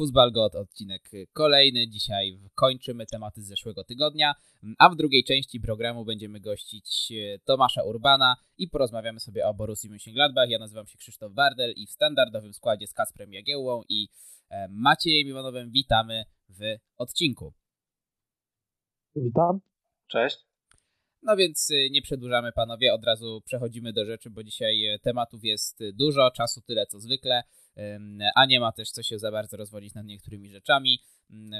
Fuzbal God, odcinek kolejny. Dzisiaj kończymy tematy z zeszłego tygodnia, a w drugiej części programu będziemy gościć e, Tomasza Urbana i porozmawiamy sobie o Borussii Mönchengladbach. Ja nazywam się Krzysztof Wardel i w standardowym składzie z Kasprem Jagiełłą i e, Maciejem Iwanowem witamy w odcinku. Witam. Cześć. No więc e, nie przedłużamy panowie, od razu przechodzimy do rzeczy, bo dzisiaj tematów jest dużo, czasu tyle co zwykle a nie ma też co się za bardzo rozwodzić nad niektórymi rzeczami.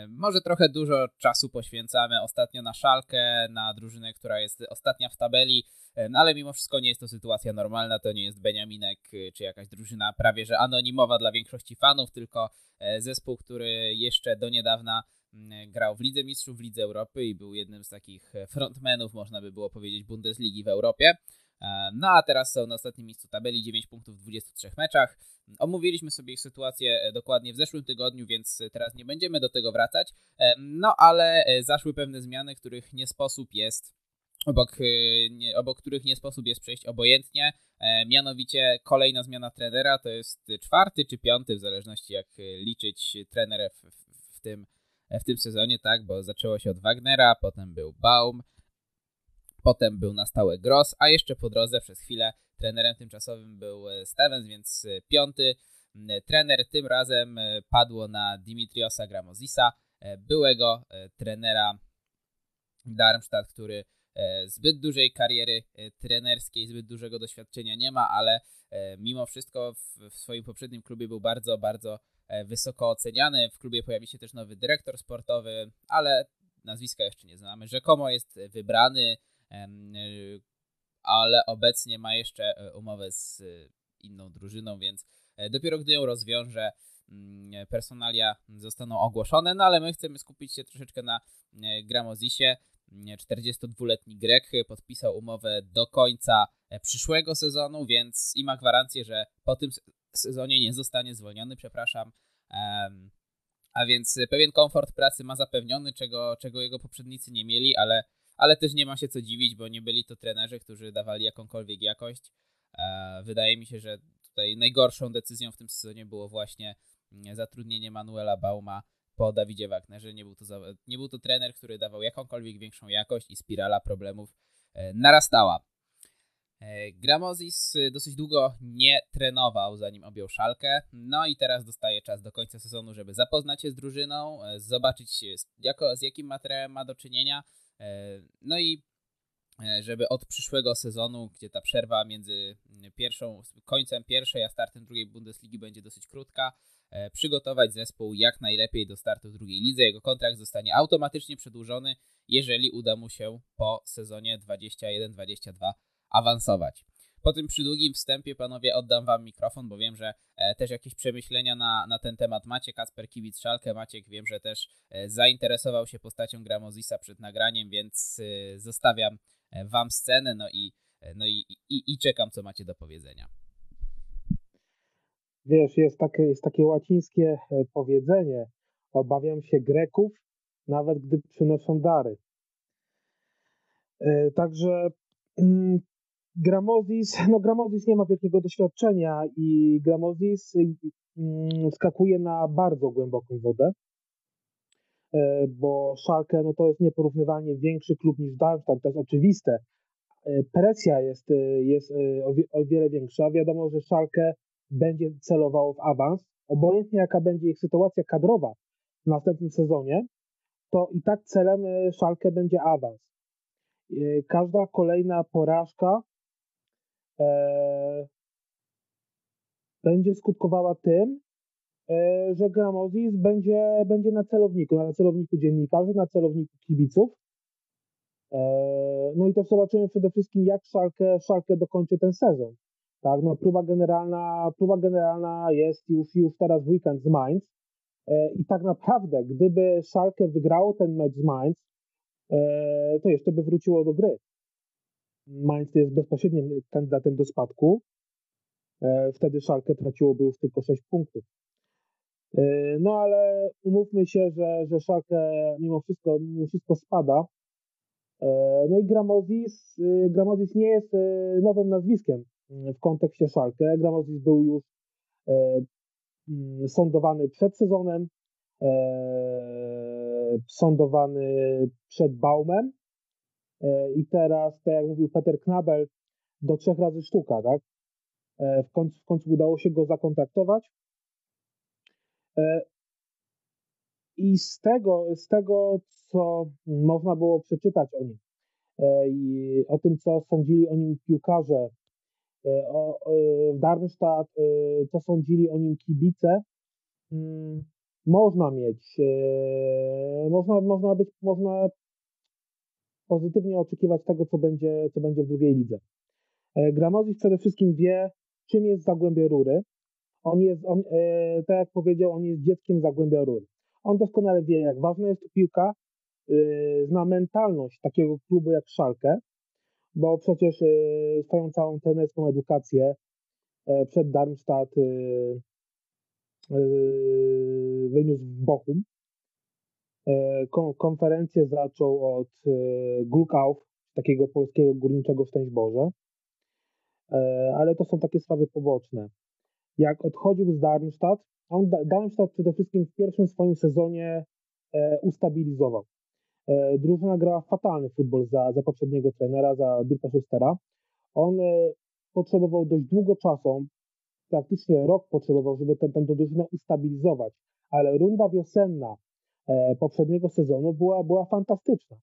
Może trochę dużo czasu poświęcamy ostatnio na szalkę, na drużynę, która jest ostatnia w tabeli, ale mimo wszystko nie jest to sytuacja normalna, to nie jest Beniaminek y, czy jakaś drużyna prawie że anonimowa dla większości fanów, tylko e, zespół, który jeszcze do niedawna grał w Lidze Mistrzów, w Lidze Europy i był jednym z takich frontmenów, można by było powiedzieć, Bundesligi w Europie. E, no a teraz są na ostatnim miejscu tabeli, 9 punktów w 23 meczach. Omówiliśmy sobie ich sytuację e, dokładnie w zeszłym tygodniu, więc teraz nie będziemy do tego wracać. E, no ale zaszły pewne zmiany, których nie sposób jest obok, obok których nie sposób jest przejść obojętnie. Mianowicie kolejna zmiana trenera to jest czwarty czy piąty, w zależności jak liczyć trener w, w, w, tym, w tym sezonie, tak, bo zaczęło się od Wagnera, potem był Baum, Potem był na stałe Gross, a jeszcze po drodze przez chwilę trenerem tymczasowym był e, Stevens, więc e, piąty trener tym razem e, padło na Dimitriosa Gramozisa, byłego trenera Darmstadt, który zbyt dużej kariery trenerskiej, zbyt dużego doświadczenia nie ma, ale mimo wszystko w swoim poprzednim klubie był bardzo, bardzo wysoko oceniany. W klubie pojawi się też nowy dyrektor sportowy, ale nazwiska jeszcze nie znamy. Rzekomo jest wybrany ale obecnie ma jeszcze e, umowę z e, inną drużyną, więc e, dopiero gdy ją rozwiąże, mm, personalia zostaną ogłoszone, no ale my chcemy skupić się troszeczkę na Gramozisie. 42-letni Grek podpisał umowę do końca przyszłego sezonu, więc i ma gwarancję, że po tym sezonie nie zostanie zwolniony, przepraszam. A więc pewien komfort pracy ma zapewniony, czego, czego jego poprzednicy nie mieli, ale ale też nie ma się co dziwić, bo nie byli to trenerzy, którzy dawali jakąkolwiek jakość. E, wydaje mi się, że tutaj najgorszą decyzją w tym sezonie było właśnie mm, zatrudnienie Manuela Bauma po Dawidzie Wagnerze. Nie był to, nie był to trener, który dawał jakąkolwiek większą jakość i spirala problemów e, narastała. E, Gramozis dosyć długo nie trenował, zanim objął szalkę. No i teraz dostaje czas do końca sezonu, żeby zapoznać się z drużyną, zobaczyć jako, z jakim materiałem ma do czynienia, no i e, żeby od przyszłego sezonu, gdzie ta przerwa między pierwszą, końcem pierwszej a startem drugiej Bundesligi będzie dosyć krótka, e, przygotować zespół jak najlepiej do startu w drugiej lidze. Jego kontrakt zostanie automatycznie przedłużony, jeżeli uda mu się po sezonie 21-22 awansować. Po tym przydługim wstępie, panowie, oddam wam mikrofon, bo wiem, że e, też jakieś przemyślenia na, na ten temat macie. Kasper Kibic Szalkę, Maciek wiem, że też e, zainteresował się postacią Gramozisa przed nagraniem, więc e, zostawiam wam scenę, no i, no i, i, i czekam, co macie do powiedzenia. Wiesz, jest takie, jest takie łacińskie powiedzenie, obawiam się Greków, nawet gdy przynoszą dary. Także mm, Gramozis, no Gramozis nie ma wielkiego doświadczenia i Gramozis mm, skakuje na bardzo głęboką wodę, e, bo Schalke no to jest nieporównywalnie większy klub niż Darmstadt, to jest oczywiste. E, presja jest, e, jest o wiele większa. Wiadomo, że Schalke będzie celowało w awans. Obojętnie jaka będzie ich sytuacja kadrowa w następnym sezonie, to i tak celem Schalke będzie awans. Każda kolejna porażka e, będzie skutkowała tym, e, że Gramozis będzie, będzie na celowniku, na celowniku dziennikarzy, na celowniku kibiców. E, no i też zobaczymy przede wszystkim, jak Szalkę, Szalkę dokończy ten sezon. Tak, no próba generalna, próba generalna jest już, już teraz w weekend z Mainz. E, I tak naprawdę, gdyby Szalkę wygrało ten mecz z Mainz, e, to jeszcze by wróciło do gry. Mainz jest bezpośrednim kandydatem do spadku. E, wtedy Szalkę traciłoby już tylko 6 punktów. E, no ale umówmy się, że, że Szalkę mimo wszystko, mimo wszystko spada. E, no i Gramozis, Gramozis nie jest nowym nazwiskiem w kontekście Szalkę. Gramozis był już mm, sądowany przed sezonem. sądowany przed Baumem i teraz, tak jak mówił Peter Knabel, do trzech razy sztuka, tak? W końcu, w końcu udało się go zakontaktować. I z tego, z tego, co można było przeczytać o nim, i o tym, co sądzili o nim piłkarze E, w Darmstadt, e, co sądzili o nim kibice, mm, można mieć, e, można, można być, można pozytywnie oczekiwać tego, co będzie, co będzie w drugiej lidze. Gramozis przede wszystkim wie, czym jest Zagłębie Rury. On jest, on, tak jak powiedział, on jest dzieckiem Zagłębia Rury. On doskonale wie, jak ważna jest piłka, zna mentalność takiego klubu jak Szalkę, bo przecież y, swoją całą trenerską edukację e, przed Darmstadt y, y, wyniósł w Bochum. E, konferencję zaczął od Glukauf, takiego polskiego górniczego szczęść Boże, e, ale to są takie sprawy poboczne. Jak odchodził z Darmstadt, on Darmstadt przede wszystkim w pierwszym swoim sezonie ustabilizował. E, drużyna grała fatalny futbol za, za poprzedniego trenera, za Dirka Schustera. On e, potrzebował dość długo czasu, praktycznie rok potrzebował, żeby tę, tę drużynę ustabilizować, ale runda wiosenna e, poprzedniego sezonu była, była fantastyczna.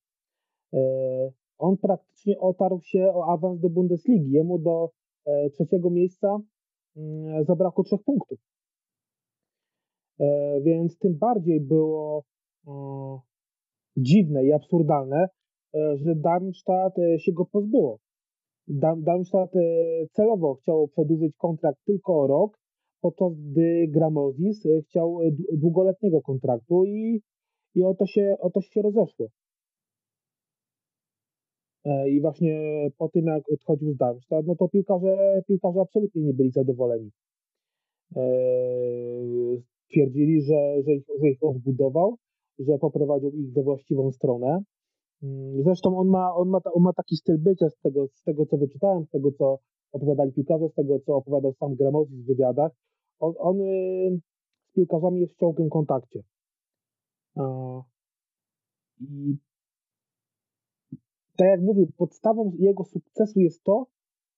On praktycznie otarł się o awans do Bundesligi. Jemu do trzeciego miejsca mm, zabrakło trzech punktów. Więc tym bardziej było dziwne i absurdalne, e, że Darmstadt e, się go pozbyło. Darmstadt e, celowo chciał przedłużyć kontrakt tylko o rok, podczas gdy Gramozis chciał długoletniego kontraktu i, i o, to się, o to się rozeszło. I właśnie po tym, jak odchodził z Darmstadt, no to piłkarze, piłkarze absolutnie nie byli zadowoleni. Twierdzili, że, że, ich, że ich odbudował, że poprowadził ich we właściwą stronę. Mm, zresztą on ma, on ma, on ma taki styl bycia z tego, z tego, co wyczytałem, z tego, co opowiadali piłkarze, z tego, co opowiadał sam Gramozis w wywiadach. On, on y, z piłkarzami jest w ciągłym kontakcie. I tak jak mówił, podstawą jego sukcesu jest to,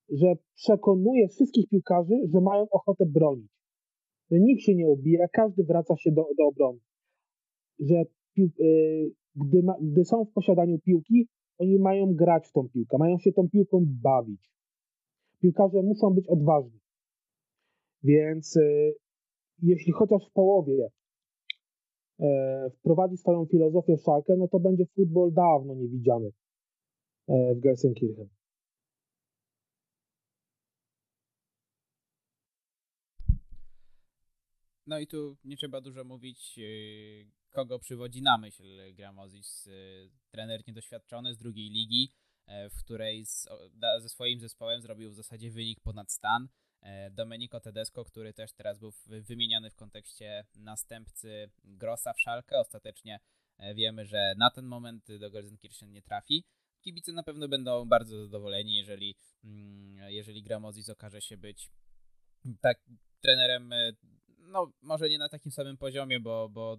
że przekonuje wszystkich piłkarzy, że mają ochotę bronić. Że nikt się nie obija, każdy wraca się do, do obrony że pił, y, gdy, ma, gdy są w posiadaniu piłki, oni mają grać w tą piłkę, mają się tą piłką bawić. Piłkarze muszą być odważni. Więc y, jeśli chociaż w połowie wprowadzi swoją filozofię szalkę, no to będzie futbol dawno niewidziany e, w Gelsenkirchen. No i tu nie trzeba dużo mówić. Y, kogo przywodzi na myśl Gramozis. Y, trener niedoświadczony z drugiej ligi, e, w której z, ze swoim zespołem zrobił w zasadzie wynik ponad stan. E, Domenico Tedesco, który też teraz był wymieniany w kontekście następcy Grossa w Szalkę. Ostatecznie e, wiemy, że na ten moment do Gelsenkirchen nie trafi. Kibice na pewno będą bardzo zadowoleni, jeżeli, mm, jeżeli Gramozis okaże się być tak trenerem, no może nie na takim samym poziomie, bo, bo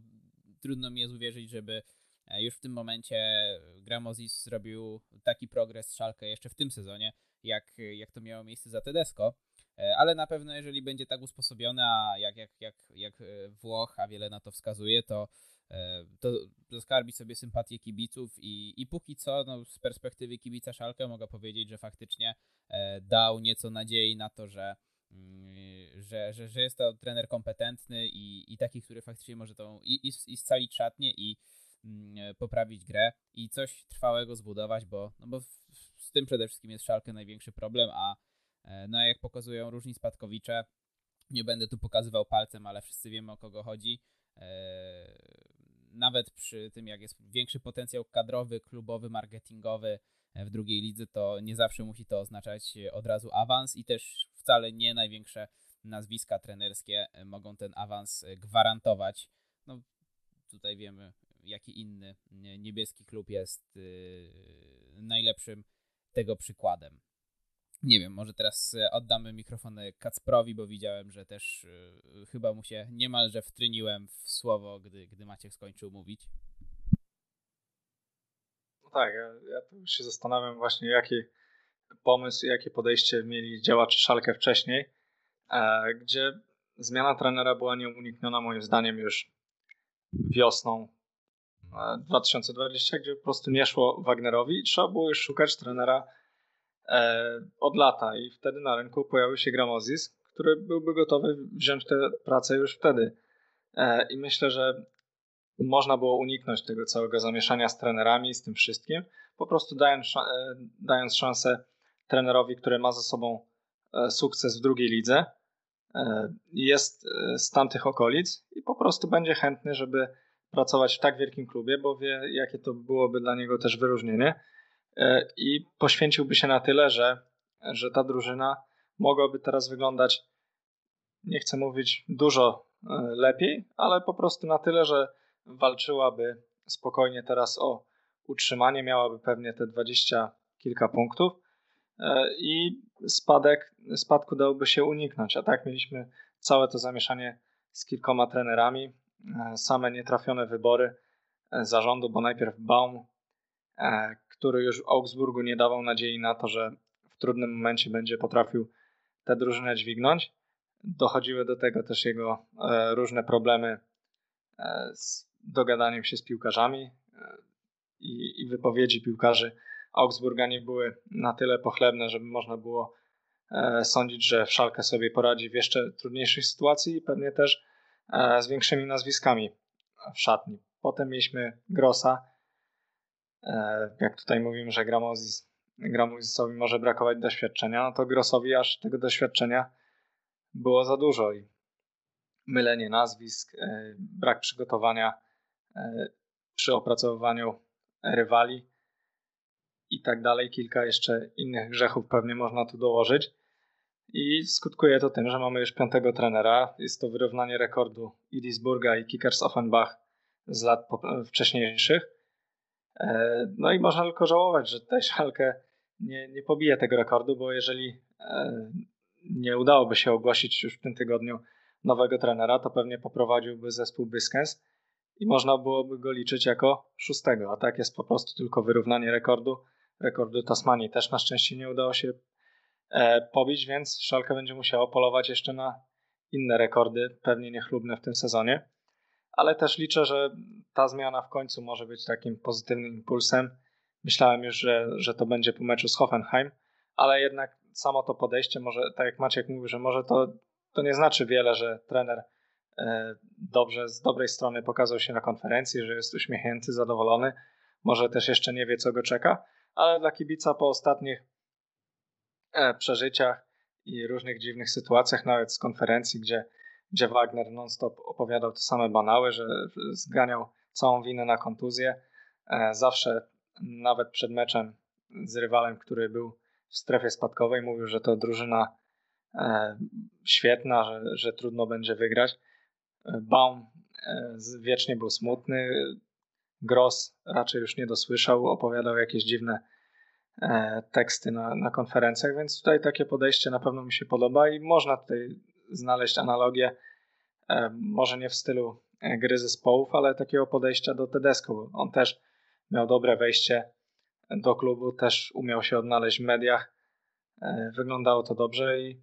trudno mi jest uwierzyć, żeby e, już w tym momencie Gramozis zrobił taki progres Szalkę jeszcze w tym sezonie, jak, jak to miało miejsce za Tedesco. E, ale na pewno, jeżeli będzie tak usposobiony, a jak, jak, jak, jak e, Włoch, a wiele na to wskazuje, to, to zaskarbi sobie sympatię kibiców i, i póki co, no, z perspektywy kibica Szalkę mogę powiedzieć, że faktycznie dał nieco nadziei na to, że Mm, że, że, że jest to trener kompetentny i, i taki, który faktycznie może tą i, i, i scalić szatnię i mm, poprawić grę i coś trwałego zbudować, bo, no bo z tym przede wszystkim jest Szalkę największy problem, a e, no jak pokazują różni spadkowicze, nie będę tu pokazywał palcem, ale wszyscy wiemy o kogo chodzi. E, nawet przy tym, jak jest większy potencjał kadrowy, klubowy, marketingowy w drugiej lidze, to nie zawsze musi to oznaczać od razu awans i też wcale nie największe nazwiska trenerskie mogą ten awans gwarantować. No, tutaj wiemy, jaki inny niebieski klub jest najlepszym tego przykładem. Nie wiem, może teraz oddamy mikrofony Kacprowi, bo widziałem, że też chyba mu się niemalże wtryniłem w słowo, gdy, gdy Maciek skończył mówić. No tak, ja, ja tu się zastanawiam właśnie, jaki pomysł, jakie podejście mieli działacze Szalkę wcześniej, e, gdzie zmiana trenera była nieunikniona moim zdaniem już wiosną 2020, e, gdzie po prostu nie szło Wagnerowi i trzeba było już szukać trenera e, od lata i wtedy na rynku pojawił się Gramozis, który byłby gotowy wziąć tę pracę już wtedy. I myślę, że można było uniknąć tego całego zamieszania z trenerami, z tym wszystkim, po prostu dając, dając szansę trenerowi, który ma za sobą e, sukces w drugiej lidze, e, jest e, z tamtych okolic i po prostu będzie chętny, żeby pracować w tak wielkim klubie, bo wie, jakie to byłoby dla niego też wyróżnienie i poświęciłby się na tyle, że, że ta drużyna mogłaby teraz wyglądać, nie chcę mówić dużo lepiej, ale po prostu na tyle, że walczyłaby spokojnie teraz o utrzymanie, miałaby pewnie te dwadzieścia kilka punktów E, i spadek, spadku dałoby się uniknąć. A tak mieliśmy całe to zamieszanie z kilkoma trenerami, e, same nietrafione wybory e, zarządu, bo najpierw Baum, który już w Augsburgu nie dawał nadziei na to, że w trudnym momencie będzie potrafił tę drużynę dźwignąć. Dochodziły do tego też jego różne problemy z dogadaniem się z piłkarzami i, i wypowiedzi piłkarzy Augsburga nie były na tyle pochlebne, żeby można było e, sądzić, że Szalkę sobie poradzi w jeszcze trudniejszej sytuacji i pewnie też e, z większymi nazwiskami w szatni. Potem mieliśmy Grossa. E, jak tutaj mówimy, że Gramozis, Gramozisowi może brakować doświadczenia, no to Grossowi aż tego doświadczenia było za dużo i mylenie nazwisk, brak przygotowania przy opracowywaniu rywali i tak dalej. Kilka jeszcze innych grzechów pewnie można tu dołożyć. I skutkuje to tym, że mamy już piątego trenera. Jest to wyrównanie rekordu Idisburga i Kickers Offenbach z lat wcześniejszych. E, no i można tylko żałować, że tutaj Schalke nie, nie pobije tego rekordu, bo jeżeli e, nie udałoby się ogłosić już w tym tygodniu nowego trenera, to pewnie poprowadziłby zespół Byskens i można byłoby go liczyć jako szóstego, a tak jest po prostu tylko wyrównanie rekordu rekordu Tasmanii też na szczęście nie udało się e, pobić, więc Szalka będzie musiało polować jeszcze na inne rekordy, pewnie niechlubne w tym sezonie. Ale też liczę, że ta zmiana w końcu może być takim pozytywnym impulsem. Myślałem już, że, że to będzie po meczu z Hoffenheim, ale jednak samo to podejście, może tak jak Maciek mówił, że może to, to nie znaczy wiele, że trener e, dobrze, z dobrej strony pokazał się na konferencji, że jest uśmiechnięty, zadowolony. Może też jeszcze nie wie, co go czeka, ale dla kibica po ostatnich e, przeżyciach i różnych dziwnych sytuacjach, nawet z konferencji, gdzie, gdzie Wagner non-stop opowiadał te same banały, że zganiał całą winę na kontuzję. E, zawsze, nawet przed meczem z rywalem, który był w strefie spadkowej, mówił, że to drużyna e, świetna, że, że trudno będzie wygrać. Baum wiecznie był smutny, Gross raczej już nie dosłyszał, opowiadał jakieś dziwne e, teksty na, na konferencjach, więc tutaj takie podejście na pewno mi się podoba i można tutaj znaleźć analogię, e, może nie w stylu e, gry zespołów, ale takiego podejścia do Tedesco, on też miał dobre wejście do klubu, też umiał się odnaleźć w mediach, wyglądało to dobrze i,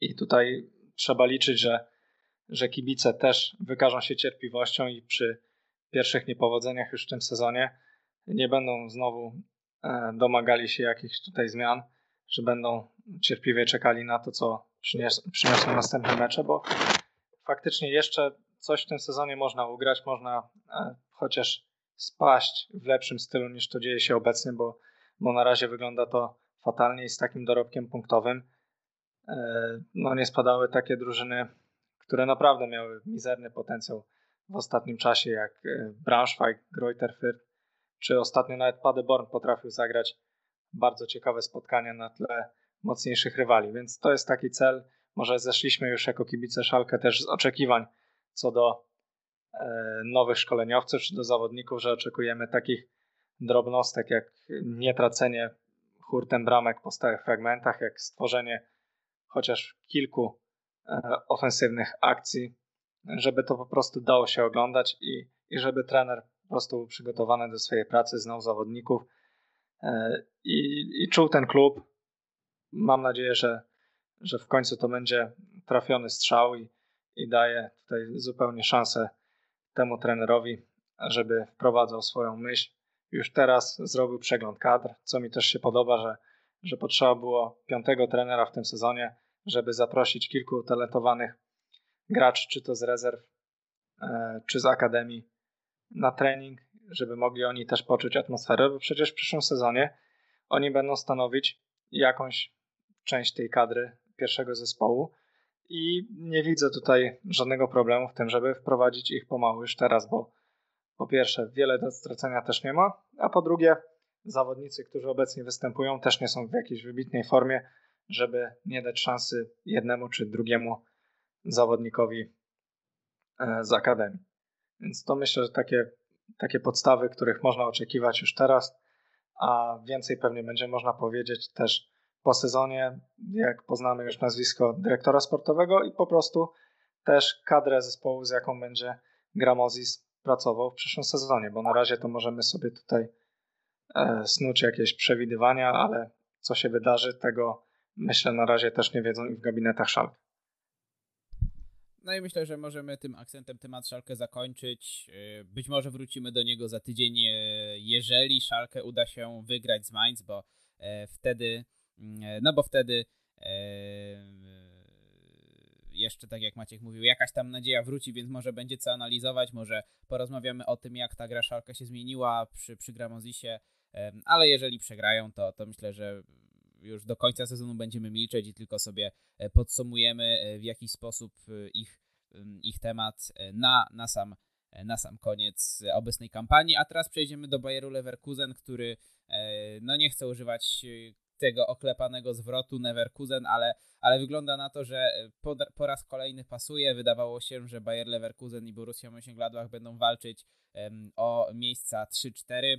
i tutaj trzeba liczyć, że, że kibice też wykażą się cierpliwością i przy pierwszych niepowodzeniach już w tym sezonie nie będą znowu e, domagali się jakichś tutaj zmian, że będą cierpliwie czekali na to, co przyniosą następne mecze, bo faktycznie jeszcze coś w tym sezonie można ugrać, można e, chociaż spaść w lepszym stylu niż to dzieje się obecnie, bo, bo na razie wygląda to fatalnie i z takim dorobkiem punktowym. E, no nie spadały takie drużyny, które naprawdę miały mizerny potencjał w ostatnim czasie, jak e, Braunschweig, Greuther Fürth, czy ostatnio nawet Paderborn potrafił zagrać bardzo ciekawe spotkania na tle mocniejszych rywali, więc to jest taki cel. Może zeszliśmy już jako kibice Szalkę też z oczekiwań co do e, nowych szkoleniowców czy do zawodników, że oczekujemy takich drobnostek jak nietracenie hurtem bramek po stałych fragmentach, jak stworzenie chociaż kilku e, ofensywnych akcji, żeby to po prostu dało się oglądać i, i żeby trener po prostu był przygotowany do swojej pracy, znał zawodników e, i, i czuł ten klub. Mam nadzieję, że, że w końcu to będzie trafiony strzał i, i daje tutaj zupełnie szansę temu trenerowi, żeby wprowadzał swoją myśl. Już teraz zrobił przegląd kadr, co mi też się podoba, że, że potrzeba było piątego trenera w tym sezonie, żeby zaprosić kilku talentowanych graczy, czy to z rezerw, e, czy z akademii, na trening, żeby mogli oni też poczuć atmosferę, bo przecież w przyszłym sezonie oni będą stanowić jakąś część tej kadry pierwszego zespołu i nie widzę tutaj żadnego problemu w tym, żeby wprowadzić ich pomału już teraz, bo po pierwsze wiele do stracenia też nie ma, a po drugie zawodnicy, którzy obecnie występują też nie są w jakiejś wybitnej formie, żeby nie dać szansy jednemu czy drugiemu zawodnikowi e, z akademii. Więc to myślę, że takie, takie podstawy, których można oczekiwać już teraz, a więcej pewnie będzie można powiedzieć też po sezonie, jak poznamy już nazwisko dyrektora sportowego i po prostu też kadrę zespołu, z jaką będzie Gramozis pracował w przyszłym sezonie, bo na razie to możemy sobie tutaj e, snuć jakieś przewidywania, ale co się wydarzy, tego myślę na razie też nie wiedzą i w gabinetach Szalk. No i myślę, że możemy tym akcentem temat Szalkę zakończyć. E, być może wrócimy do niego za tydzień, e, jeżeli Szalkę uda się wygrać z Mainz, bo wtedy no bo wtedy e, jeszcze tak jak Maciek mówił, jakaś tam nadzieja wróci, więc może będzie co analizować, może porozmawiamy o tym, jak ta gra Szalka się zmieniła przy, przy Gramozisie, ale jeżeli przegrają, to, to myślę, że już do końca sezonu będziemy milczeć i tylko sobie e, podsumujemy e, w jakiś sposób ich, ich temat na, na, sam, na sam koniec obecnej kampanii. A teraz przejdziemy do Bayeru Leverkusen, który no nie chcę używać tego oklepanego zwrotu Neverkusen, ale, ale wygląda na to, że po, po raz kolejny pasuje. Wydawało się, że Bayer Leverkusen i Borussia Mönchengladbach będą walczyć um, o miejsca 3-4.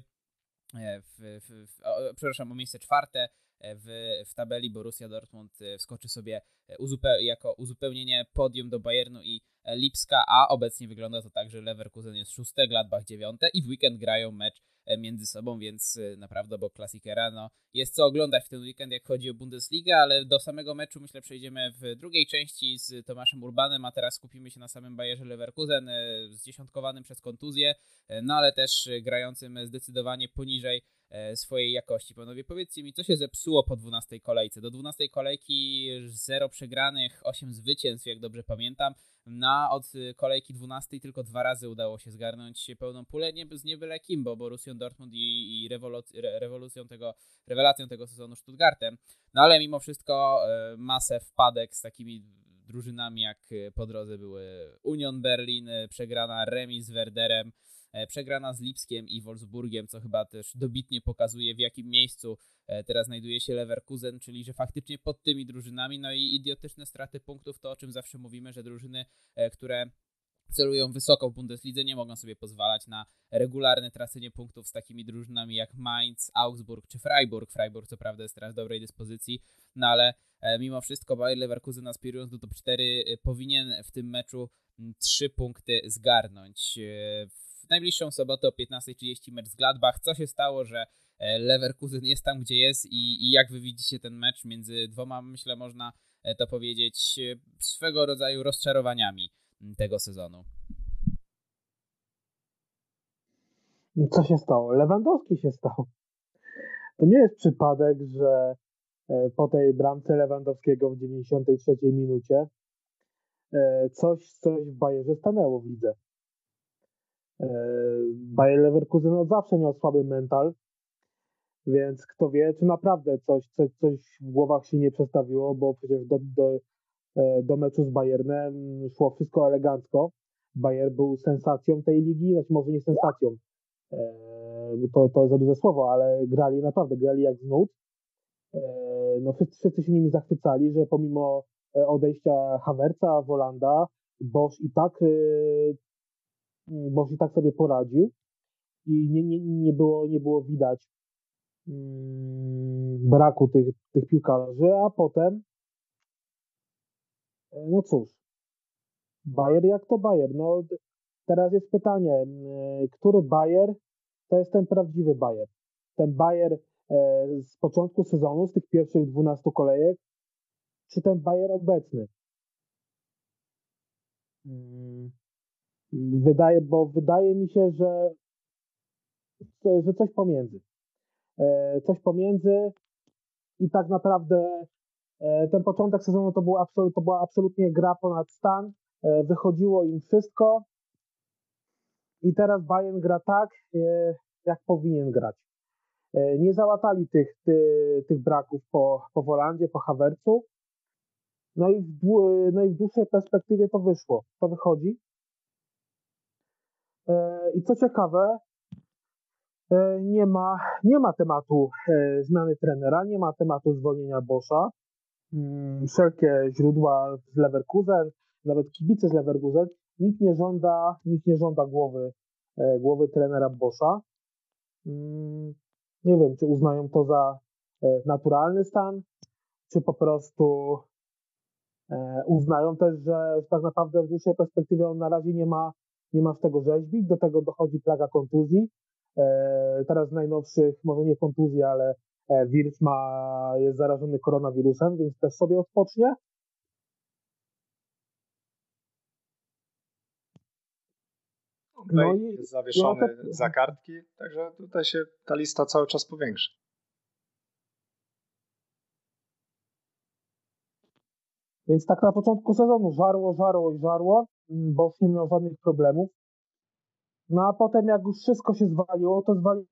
E, w, w, w, przepraszam, o miejsce czwarte e, w, w tabeli Borussia Dortmund e, wskoczy sobie uzupeł jako uzupełnienie podium do Bayernu i Lipska, a obecnie wygląda to tak, że Leverkusen jest szóste, Gladbach dziewiąte i w weekend grają mecz E, między sobą, więc e, naprawdę bo klasikera no, jest co oglądać w ten weekend, jak chodzi o Bundesligę, ale do samego meczu myślę przejdziemy w drugiej części z Tomaszem Urbanem, a teraz skupimy się na samym Bayerze Leverkusen, e, zdziesiątkowanym przez kontuzję, no ale też grającym zdecydowanie poniżej swojej jakości. Panowie, powiedzcie mi, co się zepsuło po 12 kolejce? Do 12 kolejki 0 przegranych, 8 zwycięstw, jak dobrze pamiętam. Na od kolejki 12 tylko dwa razy udało się zgarnąć pełną pulę, nie z niebyle kim, bo Borussią Dortmund i, i rewoluc- re, rewolucją tego, rewelacją tego sezonu Stuttgartem. No ale mimo wszystko e, masę wpadek z takimi drużynami jak po drodze były Union Berlin, e, przegrana remis z Werderem, E, przegrana z Lipskiem i Wolfsburgiem, co chyba też dobitnie pokazuje w jakim miejscu e, teraz znajduje się Leverkusen, czyli że faktycznie pod tymi drużynami, no i idiotyczne straty punktów, to o czym zawsze mówimy, że drużyny, e, które celują wysoko w Bundeslidze, nie mogą sobie pozwalać na regularne tracenie punktów z takimi drużynami jak Mainz, Augsburg czy Freiburg. Freiburg co prawda jest teraz w dobrej dyspozycji, no ale mimo wszystko Bayer Leverkusen aspirując do top 4 powinien w tym meczu 3 punkty zgarnąć najbliższą sobotę o 15.30 mecz z Gladbach. Co się stało, że e, Leverkusen jest tam, gdzie jest i, i jak wy widzicie ten mecz między dwoma, myślę, można e, to powiedzieć, e, swego rodzaju rozczarowaniami tego sezonu? Co się stało? Lewandowski się stał. To nie jest przypadek, że po tej bramce Lewandowskiego w 93 minucie coś, coś w Bajerze stanęło w lidze. E, Bayer Leverkusen od zawsze miał słaby mental, więc kto wie, czy naprawdę coś, coś, coś w głowach się nie przestawiło, bo przecież do, do, e, do meczu z Bayernem szło wszystko elegancko. Bayer był sensacją tej ligi, znaczy może nie sensacją, e, to, to za duże słowo, ale grali naprawdę, grali jak z nut. No wszyscy, wszyscy się nimi zachwycali, że pomimo odejścia Havertza, Wolanda, Bosch i tak Boż i tak sobie poradził i nie, nie, nie, było, nie było widać mm, braku tych, tych piłkarzy, a potem e, no cóż, Bayer jak to Bayer? No teraz jest pytanie, e, który Bayer to jest ten prawdziwy Bayer? Ten Bayer z początku sezonu, z tych pierwszych 12 kolejek, czy ten Bayer obecny? Wydaje, bo wydaje mi się, że, że coś pomiędzy. E, coś pomiędzy i tak naprawdę e, ten początek sezonu to, był absolut, to była absolutnie gra ponad stan. E, wychodziło im wszystko i teraz Bayern gra tak, jak powinien grać. Nie załatali tych, tych, tych braków po, po Wolandzie, po Hawercu. No i, w, no i w dłuższej perspektywie to wyszło, to wychodzi. I co ciekawe, E, nie ma, nie ma tematu e, zmiany trenera, nie ma tematu zwolnienia Boscha. Mm, wszelkie źródła z Leverkusen, nawet kibice z Leverkusen, nikt nie żąda, nikt nie żąda głowy, e, głowy trenera Boscha. Mm, nie wiem, czy uznają to za naturalny stan, czy po prostu uznają też, że tak naprawdę w dłuższej perspektywie on na razie nie ma, nie ma z tego rzeźbić. Do tego dochodzi plaga kontuzji. E, teraz najnowszych, może nie kontuzji, ale e, Wirtz ma, jest zarażony koronawirusem, więc też sobie odpocznie. No i jest zawieszony no za kartki, także tutaj się ta lista cały czas powiększa. Więc tak na początku sezonu żarło, żarło i żarło, bo nie miał żadnych problemów. No a potem jak już wszystko się zwaliło, to, zwali,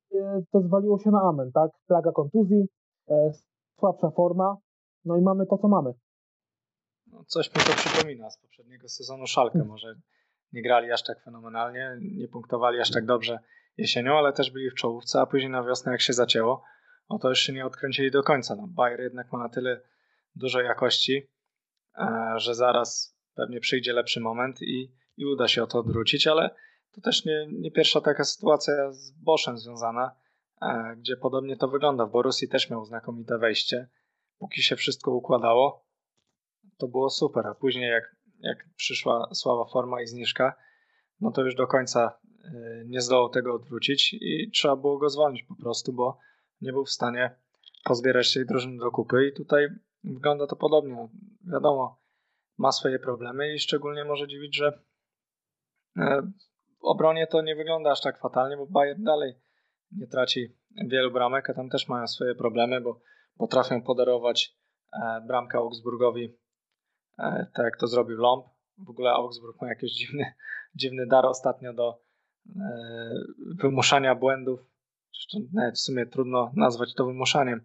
to zwaliło się na amen, tak? Plaga kontuzji, e, słabsza forma, no i mamy to, co mamy. No, coś mi to przypomina z poprzedniego sezonu Szalkę. Może nie grali aż tak fenomenalnie, nie punktowali aż tak dobrze jesienią, ale też byli w czołówce, a później na wiosnę jak się zacięło, no to już się nie odkręcili do końca. No, Bayer jednak ma na tyle dużo jakości, że zaraz pewnie przyjdzie lepszy moment i, i uda się o to odwrócić, ale to też nie, nie pierwsza taka sytuacja z Boschem związana, e, gdzie podobnie to wygląda. W Borussii też miał znakomite wejście. Póki się wszystko układało, to było super, a później jak, jak przyszła słaba forma i zniżka, no to już do końca e, nie zdołał tego odwrócić i trzeba było go zwolnić po prostu, bo nie był w stanie pozbierać tej drużyny do kupy i tutaj wygląda to podobnie. Wiadomo, ma swoje problemy i szczególnie może dziwić, że e, w obronie to nie wygląda aż tak fatalnie, bo Bayern dalej nie traci wielu bramek, a tam też mają swoje problemy, bo potrafią podarować e, bramkę Augsburgowi, e, tak jak to zrobił Lomb. W ogóle Augsburg ma jakiś dziwny, dziwny dar ostatnio do wymuszania błędów. Nawet w sumie trudno nazwać to wymuszaniem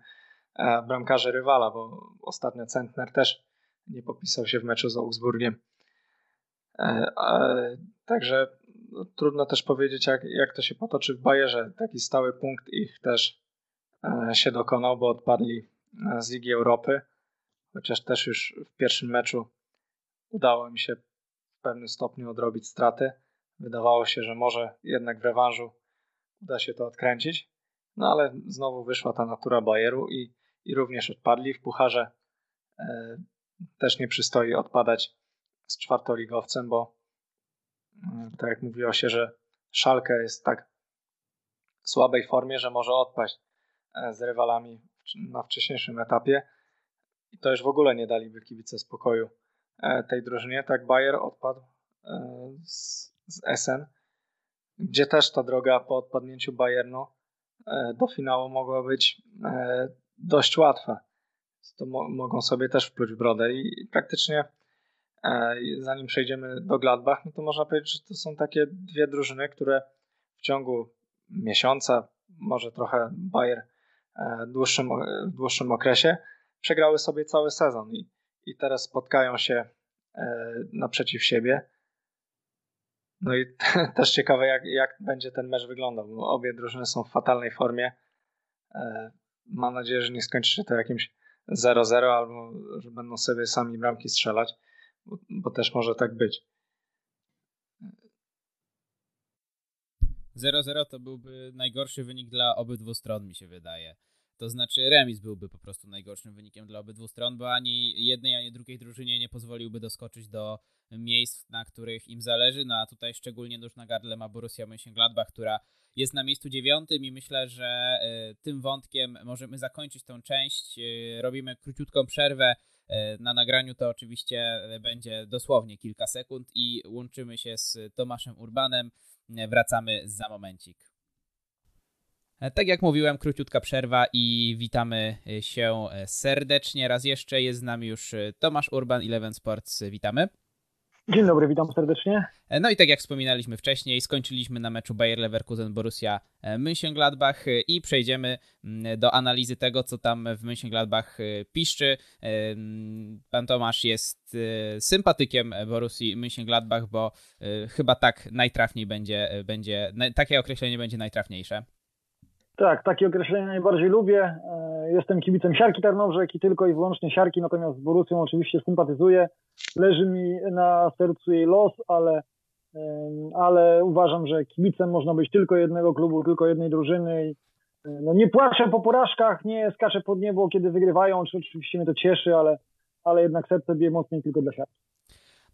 bramkarzy rywala, bo ostatnio Centner też nie popisał się w meczu z Augsburgiem. Także no, trudno też powiedzieć, jak, jak to się potoczy w Bayerze. Taki stały punkt ich też e, się dokonał, bo odpadli e, z Ligi Europy. Chociaż też już w pierwszym meczu udało mi się w pewnym stopniu odrobić straty. Wydawało się, że może jednak w rewanżu uda się to odkręcić. No ale znowu wyszła ta natura Bayeru i, i również odpadli. W pucharze e, też nie przystoi odpadać z czwartoligowcem, bo tak jak mówiło się, że Szalkę jest tak w słabej formie, że może odpaść e, z rywalami na wcześniejszym etapie i to już w ogóle nie daliby kibice spokoju e, tej drużynie. Tak Bayer odpadł e, z, z SN, gdzie też ta droga po odpadnięciu Bayernu do finału mogła być dość łatwa. To mo mogą sobie też wpluć brodę i praktycznie E, zanim przejdziemy do Gladbach, no to można powiedzieć, że to są takie dwie drużyny, które w ciągu miesiąca, może trochę Bayer e, w dłuższym, w dłuższym okresie, przegrały sobie cały sezon i, i teraz spotkają się e, naprzeciw siebie. No i też ciekawe, jak, jak będzie ten mecz wyglądał, bo obie drużyny są w fatalnej formie. Mam nadzieję, że nie skończy się to jakimś 0-0 albo że będą sobie sami bramki strzelać bo, bo też może tak być. 0-0 to byłby najgorszy wynik dla obydwu stron, mi się wydaje. To znaczy remis byłby po prostu najgorszym wynikiem dla obydwu stron, bo ani jednej, ani drugiej drużynie nie pozwoliłby doskoczyć do miejsc, na których im zależy, no a tutaj szczególnie nóż na gardle ma Borussia Mönchengladbach, która jest na miejscu dziewiątym i myślę, że tym wątkiem możemy zakończyć tą część. Robimy króciutką przerwę na nagraniu, to oczywiście będzie dosłownie kilka sekund i łączymy się z Tomaszem Urbanem. Wracamy za momencik. E, tak jak mówiłem, króciutka przerwa i witamy e, się e, serdecznie. Raz jeszcze jest z nami już Tomasz Urban, Eleven Sports. Witamy. Dzień dobry, witam serdecznie. No i tak jak wspominaliśmy wcześniej, skończyliśmy na meczu Bayer Leverkusen Borussia Mönchengladbach i przejdziemy do analizy tego, co tam w Mönchengladbach piszczy. Pan Tomasz jest sympatykiem Borussii Mönchengladbach, bo chyba tak najtrafniej będzie, będzie takie określenie będzie najtrafniejsze. Tak, takie określenie najbardziej lubię. E, jestem kibicem Siarki Tarnowrzek i tylko i wyłącznie Siarki, natomiast z Borussią oczywiście sympatyzuję. Leży mi na sercu jej los, ale, ale uważam, że kibicem można być tylko jednego klubu, tylko jednej drużyny. E, no nie płaczę po porażkach, nie skaczę pod niebo, kiedy wygrywają, oczywiście mnie to cieszy, ale, ale jednak serce bije mocniej tylko dla Siarki.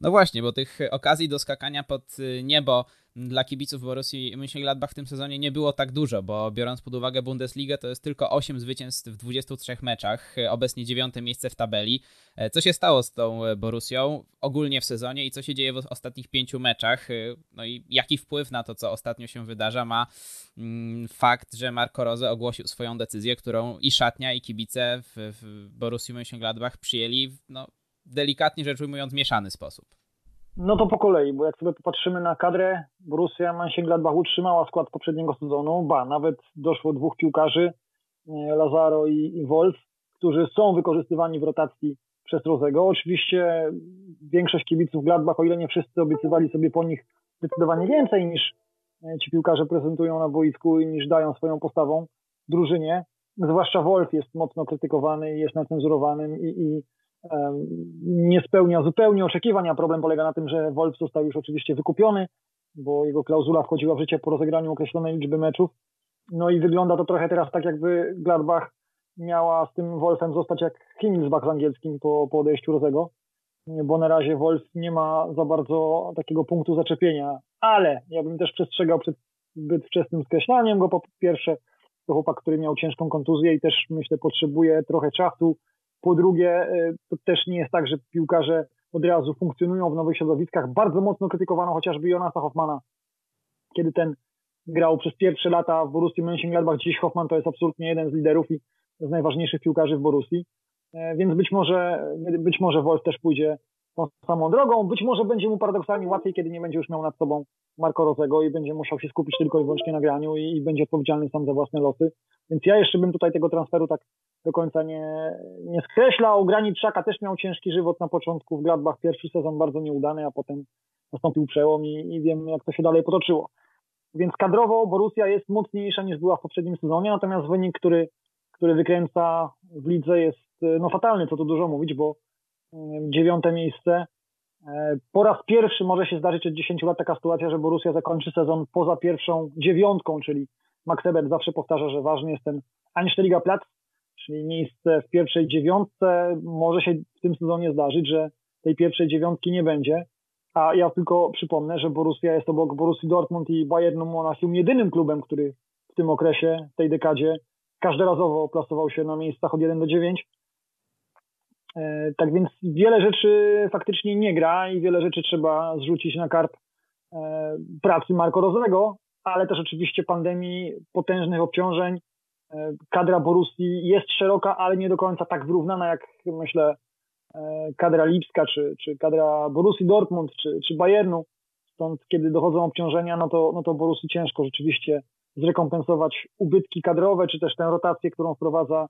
No właśnie, bo tych okazji do skakania pod y, niebo dla kibiców Borussii Mönchengladbach w tym sezonie nie było tak dużo, bo biorąc pod uwagę Bundesligę, to jest tylko 8 zwycięstw w 23 meczach, obecnie dziewiąte miejsce w tabeli. E, co się stało z tą Borussią ogólnie w sezonie i co się dzieje w ostatnich pięciu meczach? E, no i jaki wpływ na to, co ostatnio się wydarza, ma mm, fakt, że Marco Rose ogłosił swoją decyzję, którą i szatnia, i kibice w, w Borussii Mönchengladbach przyjęli no, delikatnie rzecz ujmując, mieszany sposób. No to po kolei, bo jak sobie popatrzymy na kadrę, Borussia Mönchengladbach utrzymała skład poprzedniego sezonu, ba, nawet doszło dwóch piłkarzy, e, Lazaro i, Wolf, którzy są wykorzystywani w rotacji przez Rozego. Oczywiście większość kibiców Gladbach, o ile nie wszyscy obiecywali sobie po nich zdecydowanie więcej niż e, ci piłkarze prezentują na boisku i niż dają swoją postawą drużynie. Zwłaszcza Wolf jest mocno krytykowany i jest nacenzurowanym i, i nie spełnia zupełnie oczekiwań, a problem polega na tym, że Wolf został już oczywiście wykupiony, bo jego klauzula wchodziła w życie po rozegraniu określonej liczby meczów. No i wygląda to trochę teraz tak, jakby Gladbach miała z tym Wolfem zostać jak Himmelsbach z angielskim po, po odejściu Rozego, bo na razie Wolf nie ma za bardzo takiego punktu zaczepienia, ale ja bym też przestrzegał przed zbyt wczesnym skreślaniem go po pierwsze, to chłopak, który miał ciężką kontuzję i też myślę potrzebuje trochę czasu, po drugie, e, to też nie jest tak, że piłkarze od razu funkcjonują w nowych środowiskach. Bardzo mocno krytykowano chociażby Jonasa Hoffmana, kiedy ten grał przez pierwsze lata w Borussii Mönchengladbach. Dziś Hoffman to jest absolutnie jeden z liderów i z najważniejszych piłkarzy w Borussii. E, więc być może, być może Wolf też pójdzie tą samą drogą. Być może będzie mu paradoksalnie łatwiej, kiedy nie będzie już miał nad sobą Marco Rosego i będzie musiał się skupić tylko i wyłącznie na graniu i, i będzie odpowiedzialny sam za własne losy. Więc ja jeszcze bym tutaj tego transferu tak do końca nie, nie skreślał. Graniczaka też miał ciężki żywot na początku w Gladbach. Pierwszy sezon bardzo nieudany, a potem nastąpił przełom i, i wiem, jak to się dalej potoczyło. Więc kadrowo Borussia jest mocniejsza niż była w poprzednim sezonie, natomiast wynik, który, który wykręca w lidze jest no, fatalny, co tu dużo mówić, bo mm, dziewiąte miejsce. E, po raz pierwszy może się zdarzyć od 10 lat taka sytuacja, że Borussia zakończy sezon poza pierwszą dziewiątką, czyli Max Ebert zawsze powtarza, że ważny jest ten Einstelliga Platz, czyli miejsce w pierwszej dziewiątce. Może się w tym sezonie zdarzyć, że tej pierwszej dziewiątki nie będzie. A ja tylko przypomnę, że Borussia jest obok Borussii Dortmund i Bayernu Monachium jedynym klubem, który w tym okresie, w tej dekadzie każdorazowo plasował się na miejscach od 1 do 9. E, tak więc wiele rzeczy faktycznie nie gra i wiele rzeczy trzeba zrzucić na karp e, pracy Marco Rozego, ale też oczywiście pandemii, potężnych obciążeń. E, kadra Borussii jest szeroka, ale nie do końca tak wyrównana jak myślę e, kadra Lipska, czy, czy kadra Borussii Dortmund, czy, czy Bayernu. Stąd kiedy dochodzą obciążenia, no to, no to Borussii ciężko rzeczywiście zrekompensować ubytki kadrowe, czy też tę rotację, którą wprowadza,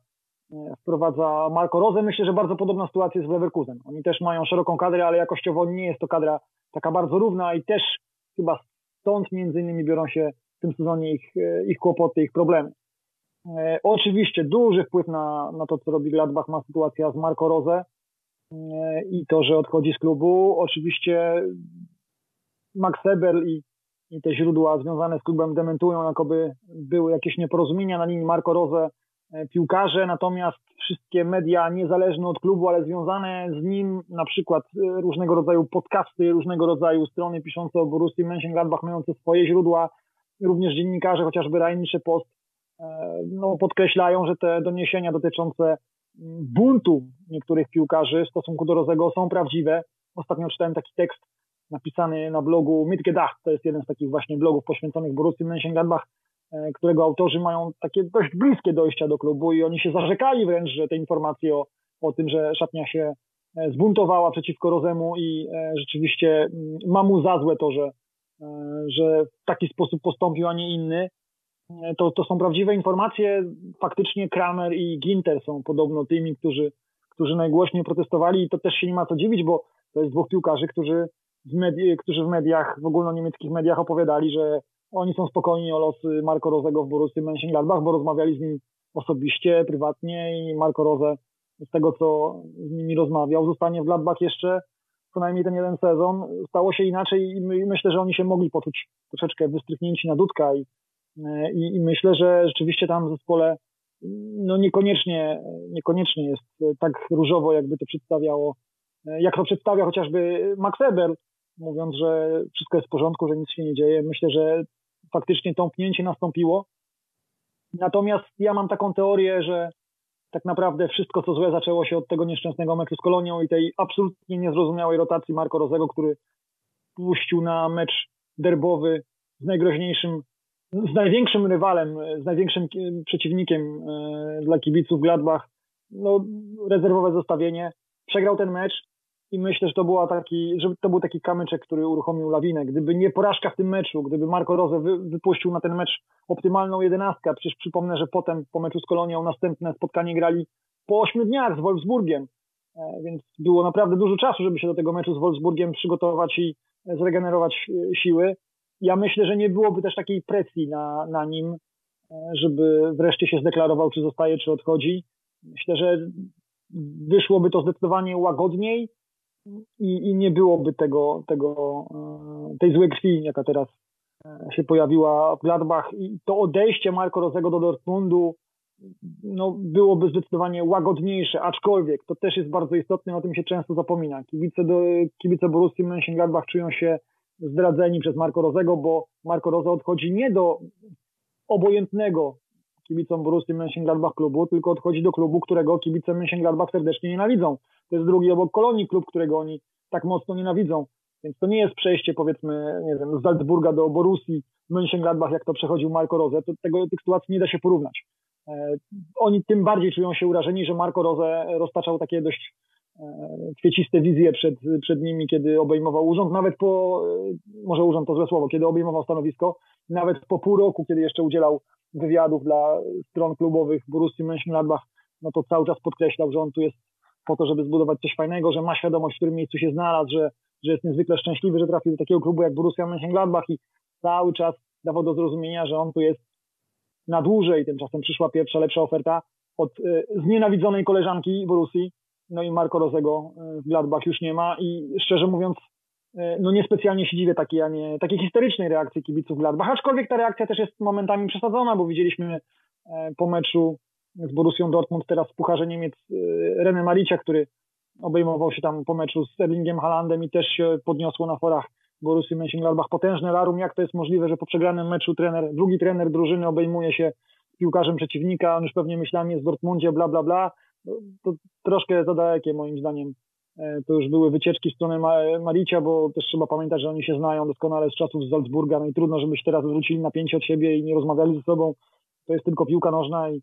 e, wprowadza Marco Rose. Myślę, że bardzo podobna sytuacja jest w Leverkusen. Oni też mają szeroką kadrę, ale jakościowo nie jest to kadra taka bardzo równa i też chyba Stąd między innymi biorą się w tym sezonie ich, ich kłopoty, ich problemy. E, oczywiście duży wpływ na, na to, co robi Gladbach ma sytuacja z Marco Rose e, i to, że odchodzi z klubu. Oczywiście Max Eberl i, i te źródła związane z klubem dementują, jakoby były jakieś nieporozumienia na linii Marco Rose piłkarze, natomiast wszystkie media niezależne od klubu, ale związane z nim, na przykład różnego rodzaju podcasty, różnego rodzaju strony piszące o Borussii Mönchengladbach, mające swoje źródła, również dziennikarze, chociażby Rajnicze Post, no, podkreślają, że te doniesienia dotyczące buntu niektórych piłkarzy w stosunku do Rozego są prawdziwe. Ostatnio czytałem taki tekst napisany na blogu Mitgedacht, to jest jeden z takich właśnie blogów poświęconych Borussii Mönchengladbach, e, którego autorzy mają takie dość bliskie dojścia do klubu i oni się zarzekali wręcz, że te informacje o, o tym, że szatnia się e, zbuntowała przeciwko Rozemu i e, rzeczywiście mm, ma mu za złe to, że, że w taki sposób postąpił, a nie inny. To, to są prawdziwe informacje. Faktycznie Kramer i Ginter są podobno tymi, którzy, którzy najgłośniej protestowali i to też się nie ma co dziwić, bo to jest dwóch piłkarzy, którzy w, medi- którzy w mediach, w ogólnoniemieckich mediach opowiadali, że oni są spokojni o losy Marco Rozego w Borussii Mönchengladbach, bo rozmawiali z nim osobiście, prywatnie i Marco Rose z tego, co z nimi rozmawiał, zostanie w Gladbach jeszcze co najmniej ten jeden sezon. Stało się inaczej i my, myślę, że oni się mogli poczuć troszeczkę wystrychnięci na dudka i, i, i myślę, że rzeczywiście tam w zespole no niekoniecznie, niekoniecznie jest tak różowo, jakby to przedstawiało, jak to przedstawia chociażby Max Eber, mówiąc, że wszystko jest w porządku, że nic się nie dzieje. Myślę, że faktycznie tąpnięcie nastąpiło. Natomiast ja mam taką teorię, że tak naprawdę wszystko, co złe, zaczęło się od tego nieszczęsnego meczu z Kolonią i tej absolutnie niezrozumiałej rotacji Marco Rozego, który puścił na mecz derbowy z najgroźniejszym, z największym rywalem, z największym przeciwnikiem e, dla kibiców Gladbach, no, rezerwowe zestawienie. Przegrał ten mecz, i myślę, że to, była taki, że to był taki kamyczek, który uruchomił lawinę. Gdyby nie porażka w tym meczu, gdyby Marco Rose wy, wypuścił na ten mecz optymalną jedenastkę, przecież przypomnę, że potem po meczu z Kolonią następne spotkanie grali po ośmiu dniach z Wolfsburgiem, e, więc było naprawdę dużo czasu, żeby się do tego meczu z Wolfsburgiem przygotować i zregenerować e, siły. Ja myślę, że nie byłoby też takiej presji na, na nim, e, żeby wreszcie się zdeklarował, czy zostaje, czy odchodzi. Myślę, że wyszłoby to zdecydowanie łagodniej, i, i nie byłoby tego, tego, e, tej złej krwi, jaka teraz e, się pojawiła w Gladbach i to odejście Marco Rosego do Dortmundu no, byłoby zdecydowanie łagodniejsze, aczkolwiek to też jest bardzo istotne, o tym się często zapomina. Kibice, do, kibice Borussii Mönchengladbach czują się zdradzeni przez Marco Rosego, bo Marco Rose odchodzi nie do obojętnego kibicom Borussii Mönchengladbach klubu, tylko odchodzi do klubu, którego kibice Mönchengladbach serdecznie nienawidzą. To jest drugi obok Kolonii klub, którego oni tak mocno nienawidzą. Więc to nie jest przejście, powiedzmy, nie wiem, z Salzburga do Borussii, Mönchengladbach, jak to przechodził Marco Rose. To, tego, tych sytuacji nie da się porównać. E, oni tym bardziej czują się urażeni, że Marco Rose roztaczał takie dość kwieciste wizje przed, przed nimi, kiedy obejmował urząd, nawet po, e, może urząd to złe słowo, kiedy obejmował stanowisko, nawet po pół roku, kiedy jeszcze udzielał wywiadów dla stron klubowych Borussii Mönchengladbach, no to cały czas podkreślał, że on tu jest po to, żeby zbudować coś fajnego, że ma świadomość, w którym miejscu się znalazł, że, że jest niezwykle szczęśliwy, że trafił do takiego klubu jak Borussia Mönchengladbach i cały czas dawał do zrozumienia, że on tu jest na dłużej. Tymczasem przyszła pierwsza, lepsza oferta od y, znienawidzonej koleżanki Borussii, no i Marco Rosego y, w Gladbach już nie ma i szczerze mówiąc, y, no niespecjalnie się dziwię takiej, a nie takiej historycznej reakcji kibiców Gladbach, aczkolwiek ta reakcja też jest momentami przesadzona, bo widzieliśmy po meczu z Borussią Dortmund, teraz w Pucharze Niemiec y, René Maricia, który obejmował się tam po meczu z Erlingiem Halandem i też się podniosło na forach Borussii Mönchengladbach potężne larum. Jak to jest możliwe, że po przegranym meczu trener, drugi trener drużyny obejmuje się piłkarzem przeciwnika, on już pewnie myślami jest w Dortmundzie, bla, bla, bla. No, to troszkę za dalekie moim zdaniem. E, to już były wycieczki w stronę Maricia, bo też trzeba pamiętać, że oni się znają doskonale z czasów z Salzburga, no i trudno, żeby się teraz zwrócili napięcie od siebie i nie rozmawiali ze sobą. To jest tylko piłka nożna i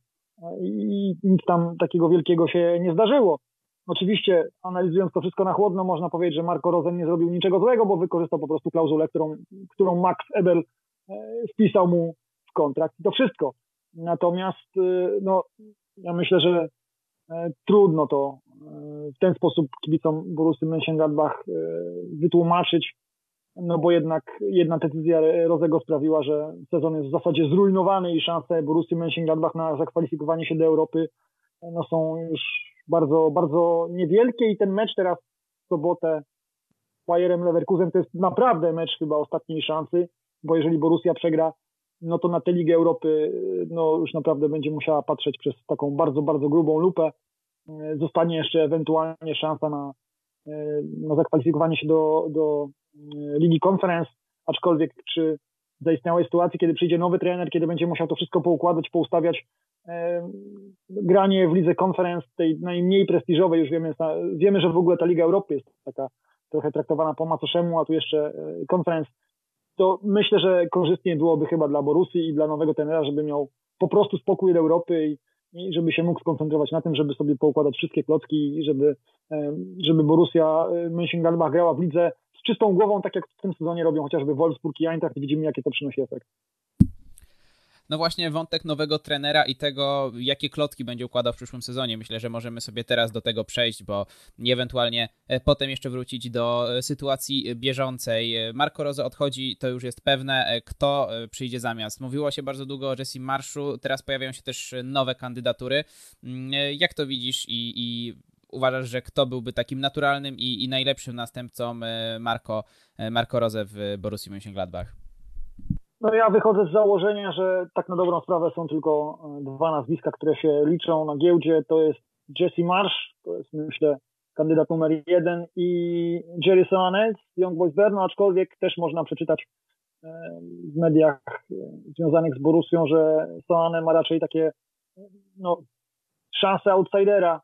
i nic tam takiego wielkiego się nie zdarzyło. Oczywiście, analizując to wszystko na chłodno, można powiedzieć, że Marco Rosen nie zrobił niczego złego, bo wykorzystał po prostu klauzulę, którą, którą Max Ebel e, wpisał mu w kontrakt i to wszystko. Natomiast e, no, ja myślę, że trudno to w ten sposób kibicom Borussy Mönchengladbach wytłumaczyć, no bo jednak jedna decyzja Rozego sprawiła, że sezon jest w zasadzie zrujnowany i szanse Borussii Mönchengladbach na zakwalifikowanie się do Europy no są już bardzo, bardzo niewielkie i ten mecz teraz w sobotę z Bayerem Leverkusen to jest naprawdę mecz chyba ostatniej szansy, bo jeżeli Borussia przegra no to na tę Ligę Europy no już naprawdę będzie musiała patrzeć przez taką bardzo, bardzo grubą lupę. Zostanie jeszcze ewentualnie szansa na, na zakwalifikowanie się do, do Ligi Conference, aczkolwiek przy zaistniałej sytuacji, kiedy przyjdzie nowy trener, kiedy będzie musiał to wszystko poukładać, poustawiać, granie w lidze konferenc, tej najmniej prestiżowej, już wiemy, wiemy, że w ogóle ta Liga Europy jest taka trochę traktowana po macoszemu, a tu jeszcze konferenc, to myślę, że korzystnie byłoby chyba dla Borusy i dla nowego trenera, żeby miał po prostu spokój do Europy i, i żeby się mógł skoncentrować na tym, żeby sobie poukładać wszystkie klocki i żeby, żeby Borussia Mönchengladbach grała w lidze z czystą głową, tak jak w tym sezonie robią chociażby Wolfsburg i Eintracht i widzimy, jakie to przynosi efekt no właśnie wątek nowego trenera i tego, jakie klotki będzie układał w przyszłym sezonie. Myślę, że możemy sobie teraz do tego przejść, bo ewentualnie e, potem jeszcze wrócić do e, sytuacji bieżącej. Marco Rose odchodzi, to już jest pewne. E, kto przyjdzie zamiast? Mówiło się bardzo długo o Jesse Marszu, teraz pojawiają się też nowe kandydatury. Mm, jak to widzisz i, i uważasz, że kto byłby takim naturalnym i, i najlepszym następcą Marco, Marco Rose w Borussii Mönchengladbach? No ja wychodzę z założenia, że tak na dobrą sprawę są tylko e, dwa nazwiska, które się liczą na giełdzie. To jest Jesse Marsh, to jest myślę kandydat numer jeden i Jerry Soanes z Young Boys Berno, aczkolwiek też można przeczytać e, w mediach e, związanych z Borusią, że Soane ma raczej takie no, szanse outsidera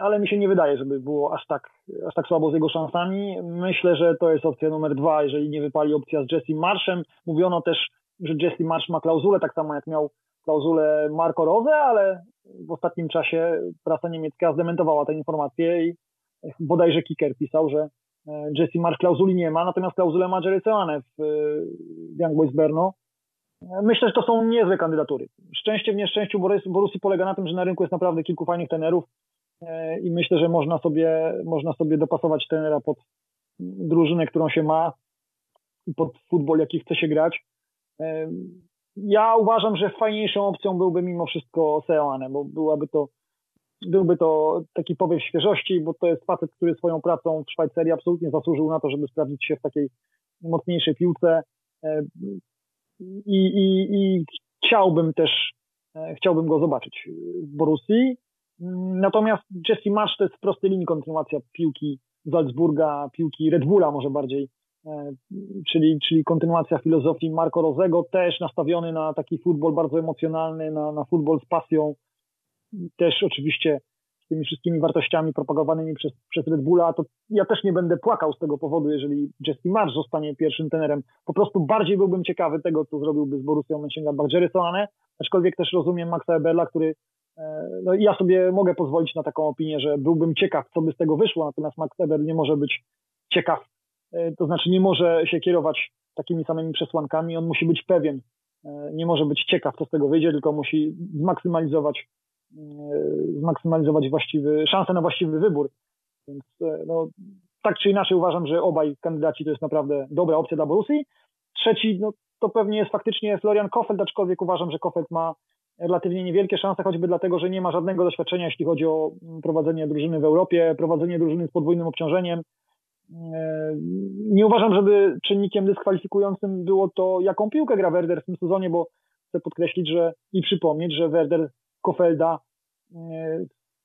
ale mi się nie wydaje, żeby było aż tak, aż tak słabo z jego szansami. Myślę, że to jest opcja numer dwa, jeżeli nie wypali opcja z Jesse Marszem. Mówiono też, że Jesse Marsz ma klauzulę, tak samo jak miał klauzulę Marco Rose, ale w ostatnim czasie prasa niemiecka zdementowała tę informację i bodajże Kicker pisał, że e, Jesse Marsz klauzuli nie ma, natomiast klauzulę ma Jerry Seane w, w Young Boys Berno. Myślę, że to są niezłe kandydatury. Szczęście w nieszczęściu Borussii polega na tym, że na rynku jest naprawdę kilku fajnych tenerów e, i myślę, że można sobie, można sobie dopasować tenera pod drużynę, którą się ma pod futbol, jaki chce się grać. E, ja uważam, że fajniejszą opcją byłby mimo wszystko Seoane, bo byłaby to, byłby to taki powiew świeżości, bo to jest facet, który swoją pracą w Szwajcarii absolutnie zasłużył na to, żeby sprawdzić się w takiej mocniejszej piłce. E, i, i, i chciałbym też, e, chciałbym go zobaczyć w Borussii. Natomiast Jesse Marsz to jest w prostej linii kontynuacja piłki Salzburga, piłki Red Bulla może bardziej, e, czyli, czyli kontynuacja filozofii Marco Rosego, też nastawiony na taki futbol bardzo emocjonalny, na, na futbol z pasją, też oczywiście tymi wszystkimi wartościami propagowanymi przez, przez Red Bulla, to ja też nie będę płakał z tego powodu, jeżeli Jesse Marsz zostanie pierwszym tenerem. Po prostu bardziej byłbym ciekawy tego, co zrobiłby z Borussią Mönchengladbach Jerry Solane, aczkolwiek też rozumiem Maxa Eberla, który e, no ja sobie mogę pozwolić na taką opinię, że byłbym ciekaw, co by z tego wyszło, natomiast Max Eber nie może być ciekaw, e, to znaczy nie może się kierować takimi samymi przesłankami, on musi być pewien, e, nie może być ciekaw, co z tego wyjdzie, tylko musi zmaksymalizować zmaksymalizować właściwy, szansę na właściwy wybór. Więc no, tak czy inaczej uważam, że obaj kandydaci to jest naprawdę dobra opcja dla Borussii. Trzeci, no, to pewnie jest faktycznie Florian Kofeld, aczkolwiek uważam, że Kofeld ma relatywnie niewielkie szanse, choćby dlatego, że nie ma żadnego doświadczenia, jeśli chodzi o prowadzenie drużyny w Europie, prowadzenie drużyny z podwójnym obciążeniem. E, nie uważam, żeby czynnikiem dyskwalifikującym było to, jaką piłkę gra Werder w tym sezonie, bo chcę podkreślić, że i przypomnieć, że Werder Kofelda e,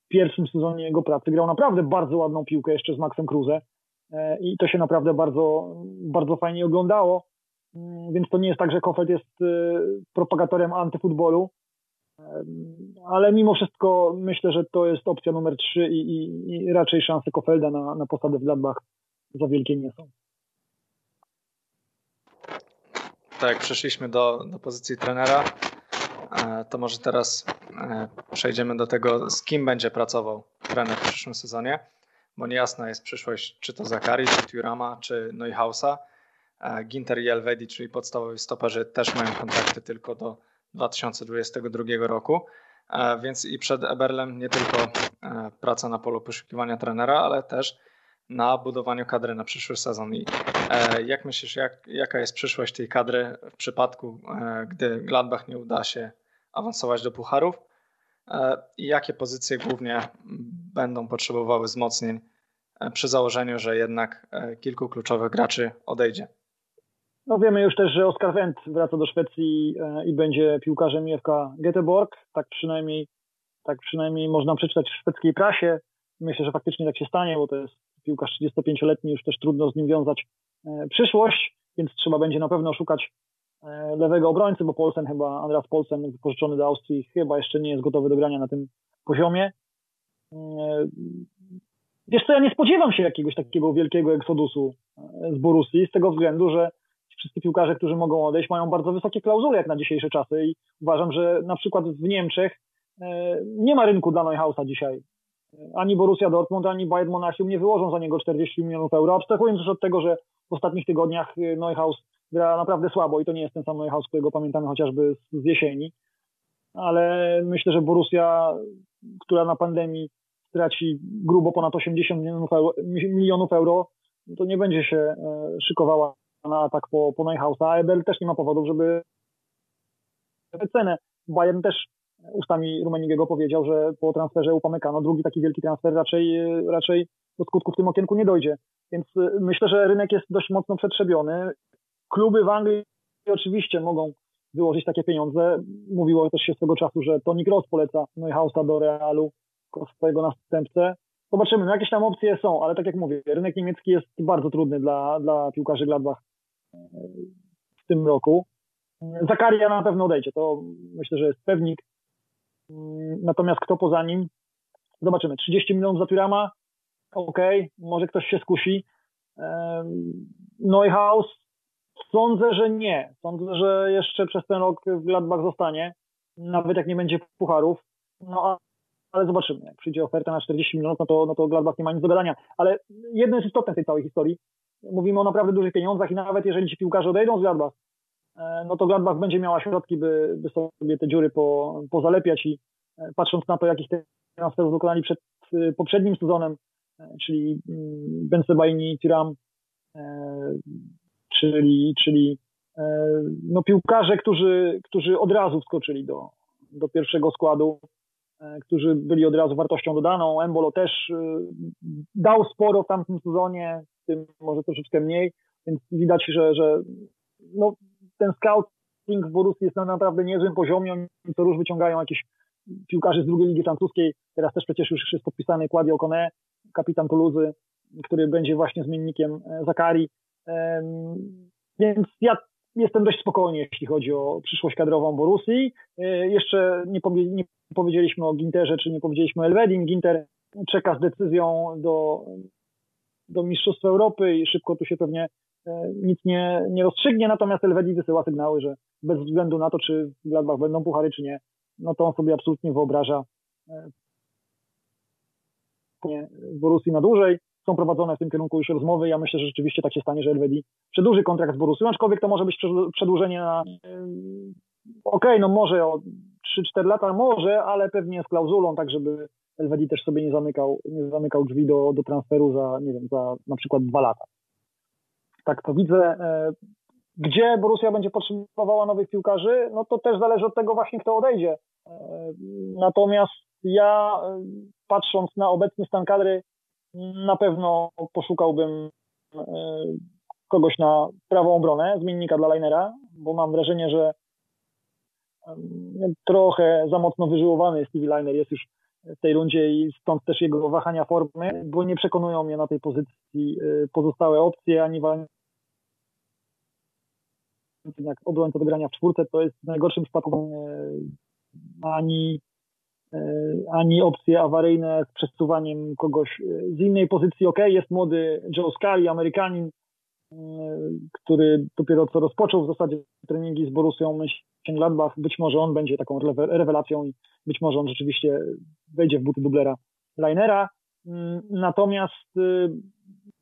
w pierwszym sezonie jego pracy grał naprawdę bardzo ładną piłkę jeszcze z Maxem Kruse e, i to się naprawdę bardzo, bardzo fajnie oglądało. Mm, więc to nie jest tak, że Kofeld jest propagatorem antyfutbolu, ale mimo wszystko myślę, że to jest opcja numer 3 i, i, i raczej szanse Kofelda na, na posadę w Gladbach za wielkie nie są. Tak, przeszliśmy do, do pozycji trenera. E, to może teraz e, przejdziemy do tego, z kim będzie pracował trener w przyszłym sezonie, bo niejasna jest przyszłość czy to Zakari, czy Turama, czy Neuhausa. E, Ginter i Elvedi, czyli podstawowi stoperzy, też mają kontrakty tylko do 2022 roku, więc i przed Eberlem nie tylko praca na polu poszukiwania trenera, ale też na budowaniu kadry na przyszły sezon. I jak myślisz, jak, jaka jest przyszłość tej kadry w przypadku, gdy Gladbach nie uda się awansować do pucharów e, i jakie pozycje głównie będą potrzebowały wzmocnień e, przy założeniu, że jednak e, kilku kluczowych graczy odejdzie. No wiemy już też, że Oskar Wendt wraca do Szwecji i będzie piłkarzem IFK Göteborg. Tak przynajmniej, tak przynajmniej można przeczytać w szwedzkiej prasie. Myślę, że faktycznie tak się stanie, bo to jest piłkarz 35-letni, już też trudno z nim wiązać przyszłość, więc trzeba będzie na pewno szukać E, lewego obrońcy, bo Polsen chyba, Andreas Polsen wypożyczony do Austrii chyba jeszcze nie jest gotowy do grania na tym poziomie. E, wiesz co, ja nie spodziewam się jakiegoś takiego wielkiego eksodusu e, z Borussii z tego względu, że wszyscy piłkarze, którzy mogą odejść, mają bardzo wysokie klauzule jak na dzisiejsze czasy i uważam, że na przykład w Niemczech nie ma rynku dla Neuhausa dzisiaj. Ani Borussia Dortmund, ani Bayern Monachium nie wyłożą za niego 40 milionów euro, abstrahując już od tego, że w ostatnich tygodniach Neuhaus gra naprawdę słabo i to nie jest ten sam Neuhaus, którego pamiętamy chociażby z jesieni. Ale myślę, że Borussia, która na pandemii straci grubo ponad 80 milionów euro, milionów euro to nie będzie się e, szykowała na atak po, po Neuhausa, a Ebel też nie ma powodów, żeby cenę. Bayern też ustami Rumenigiego powiedział, że po transferze Upamecano drugi taki wielki transfer raczej, raczej do skutku w tym okienku nie dojdzie. Więc e, myślę, że rynek jest dość mocno przetrzebiony kluby w Anglii oczywiście mogą wyłożyć takie pieniądze. Mówiło też się swego czasu, że Tony Cross poleca Neuhausa do Realu jako swojego następcę. Zobaczymy, no jakieś tam opcje są, ale tak jak mówię, rynek niemiecki jest bardzo trudny dla, dla piłkarzy Gladbach w tym roku. Zakaria na pewno odejdzie, to myślę, że jest pewnik. Natomiast kto poza nim? Zobaczymy. 30 milionów za Turama, ok, może ktoś się skusi. Neuhaus Sądzę, że nie. Sądzę, że jeszcze przez ten rok Gladbach zostanie, nawet jak nie będzie pucharów. No ale zobaczymy. Jak przyjdzie oferta na 40 milionów, no to, no to Gladbach nie ma nic do gadania. Ale jedno jest istotne w tej całej historii. Mówimy o naprawdę dużych pieniądzach i nawet jeżeli ci piłkarze odejdą z Gladbach, e, no to Gladbach będzie miała środki, by, by sobie te dziury po, pozalepiać i e, patrząc na to, jakich transferów dokonali przed e, poprzednim sezonem, czyli mm, Bensebaini, Tiram, czyli, czyli no, piłkarze, którzy, którzy od razu wskoczyli do, do pierwszego składu, którzy byli od razu wartością dodaną. Embolo też dał sporo w tamtym sezonie, tym może troszeczkę mniej, więc widać, że, że no, ten scouting w Borussii jest na naprawdę niezłym poziomie. Oni co róż wyciągają jakieś piłkarzy z drugiej ligi francuskiej. Teraz też przecież już jest podpisany Claudio Kone, kapitan Toulouse, który będzie właśnie zmiennikiem Zakari. Więc ja jestem dość spokojny, jeśli chodzi o przyszłość kadrową Borussii. E, jeszcze nie, powie, nie powiedzieliśmy o Ginterze, czy nie powiedzieliśmy o Elvedin. Ginter czeka z decyzją do, do Mistrzostw Europy i szybko tu się pewnie e, nic nie, nie rozstrzygnie, natomiast Elvedin wysyła sygnały, że bez względu na to, czy w Gladbach będą puchary, czy nie, no to on sobie absolutnie wyobraża e, w na dłużej są prowadzone w tym kierunku już rozmowy. Ja myślę, że rzeczywiście tak się stanie, że Elvedi przedłuży kontrakt z Borussią, aczkolwiek to może być przedłużenie na okej, okay, no może o 3-4 lata, może, ale pewnie z klauzulą, tak żeby Elvedi też sobie nie zamykał, nie zamykał drzwi do, do transferu za, nie wiem, za na przykład dwa lata. Tak to widzę. E, gdzie Borussia będzie potrzebowała nowych piłkarzy, no to też zależy od tego właśnie, kto odejdzie. E, natomiast ja, e, patrząc na obecny stan kadry, na pewno poszukałbym kogoś na prawą obronę, zmiennika dla linera, bo mam wrażenie, że trochę za mocno wyżyłowany Stevie Liner jest już w tej rundzie i stąd też jego wahania formy, bo nie przekonują mnie na tej pozycji e, pozostałe opcje, ani jak obrońca do grania w czwórce, to jest w najgorszym przypadku e, ani E, ani opcje awaryjne z przesuwaniem kogoś z innej pozycji. Ok, jest młody Joe Scully, Amerykanin, który dopiero co rozpoczął w zasadzie treningi z Borussią Mönchengladbach. Być może on będzie taką rewelacją i być może on rzeczywiście wejdzie w buty dublera Linera. Mm, natomiast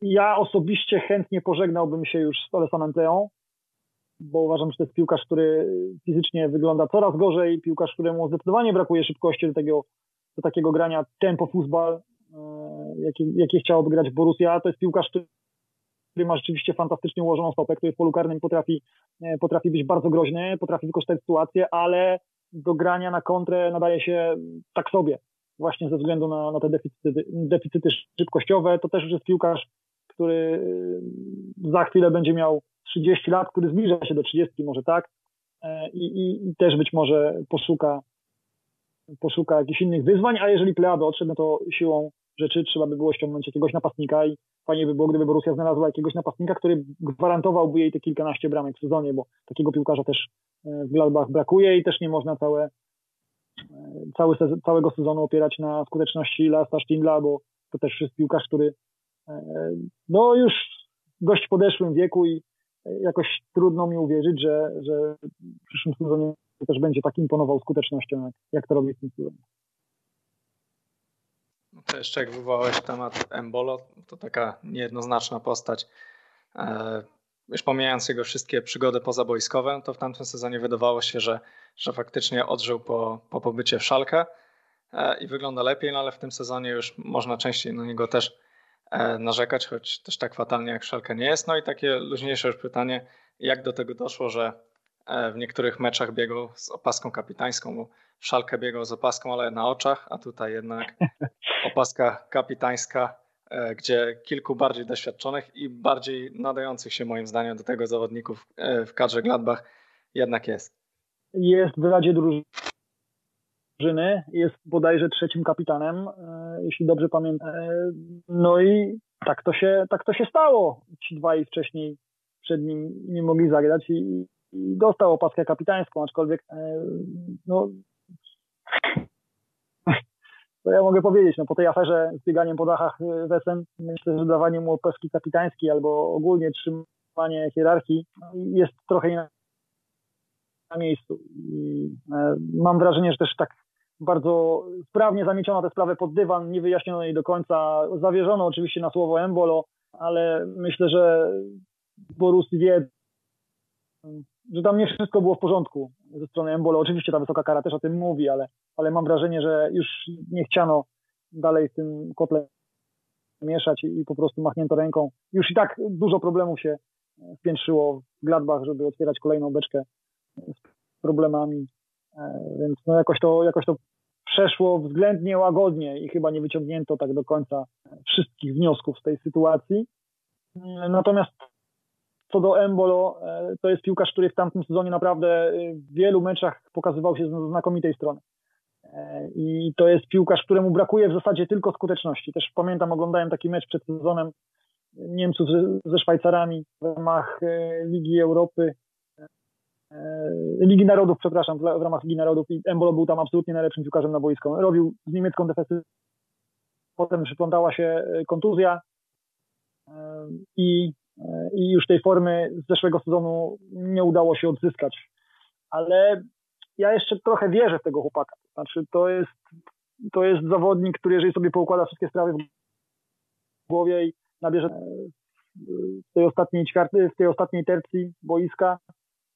ja osobiście chętnie pożegnałbym się już z Olesanem Antleą bo uważam, że to jest piłkarz, który fizycznie wygląda coraz gorzej, piłkarz, któremu zdecydowanie brakuje szybkości do, tego, do takiego grania tempo futbol, e, jakie, jakie chciałoby grać Borussia. To jest piłkarz, który który ma rzeczywiście fantastycznie ułożoną stopę, który w polu karnym potrafi, e, potrafi być bardzo groźny, potrafi wykorzystać sytuację, ale do grania na kontrę nadaje się tak sobie, właśnie ze względu na, na te deficyty, deficyty szybkościowe. To też już jest piłkarz, który za chwilę będzie miał 30 lat, który zbliża się do 30 może tak i, i, i też być może poszuka poszuka jakichś innych wyzwań, a jeżeli Plea by odszedł, no to siłą rzeczy trzeba by było ściągnąć jakiegoś napastnika i fajnie by było, gdyby Borussia znalazła jakiegoś napastnika, który gwarantowałby jej te kilkanaście bramek w sezonie, bo takiego piłkarza też e, w Gladbach brakuje i też nie można całe, e, cały całego sezonu opierać na skuteczności Lasta Stindla, bo to też jest piłkarz, który e, no już w dość podeszłym wieku i jakoś trudno mi uwierzyć, że, że w przyszłym sezonie też będzie tak imponował skutecznością, jak, jak to robi w tym sezonie. To jeszcze jak wywołałeś temat Embolo, to taka niejednoznaczna postać. E, już pomijając jego wszystkie przygody pozabojskowe, to w tamtym sezonie wydawało się, że, że faktycznie odżył po, po pobycie w Szalkę e, i wygląda lepiej, no ale w tym sezonie już można częściej na niego też e, narzekać, choć też tak fatalnie jak Szalkę nie jest. No i takie luźniejsze już pytanie, jak do tego doszło, że w niektórych meczach biegał z opaską kapitańską, bo Szalkę biegał z opaską, ale na oczach, a tutaj jednak opaska kapitańska, e, gdzie kilku bardziej doświadczonych i bardziej nadających się moim zdaniem do tego zawodników e, w kadrze Gladbach jednak jest. Jest w Radzie Drużyny, jest bodajże trzecim kapitanem, e, jeśli dobrze pamiętam. No i tak to się, tak to się stało. Ci dwaj wcześniej przed nim nie mogli zagrać i, i dostał opaskę kapitańską, aczkolwiek no, co ja mogę powiedzieć? No, po tej aferze z bieganiem po dachach y, Wesen, myślę, że dawanie mu opaski kapitańskiej albo ogólnie trzymanie hierarchii jest trochę na miejscu. I e, mam wrażenie, że też tak bardzo sprawnie zamieciono tę sprawę pod dywan, nie wyjaśniono jej do końca. Zawierzono oczywiście na słowo Embolo, ale myślę, że Borus wie, że tam nie wszystko było w porządku ze strony Embolo. Oczywiście ta wysoka kara też o tym mówi, ale, ale mam wrażenie, że już nie chciano dalej w tym kotle mieszać i, i po prostu machnięto ręką. Już i tak dużo problemów się spiętrzyło w Gladbach, żeby otwierać kolejną beczkę z problemami, e, więc no jakoś to, jakoś to przeszło względnie łagodnie i chyba nie wyciągnięto tak do końca wszystkich wniosków z tej sytuacji. Natomiast co do Embolo, e, to jest piłkarz, który w tamtym sezonie naprawdę e, w wielu meczach pokazywał się z znakomitej strony. E, I to jest piłkarz, któremu brakuje w zasadzie tylko skuteczności. Też pamiętam, oglądałem taki mecz przed sezonem Niemców ze Szwajcarami w ramach Ligi Europy, Ligi Narodów, przepraszam, w ramach Ligi Narodów i Embolo był tam absolutnie najlepszym piłkarzem na boisku. Robił z niemiecką defensywą, potem przyplątała się kontuzja i i już tej formy z zeszłego sezonu nie udało się odzyskać. Ale ja jeszcze trochę wierzę w tego chłopaka. Znaczy, to jest, to jest zawodnik, który jeżeli sobie poukłada wszystkie sprawy w głowie i nabierze w tej ostatniej ćwiarty, w tej ostatniej tercji boiska,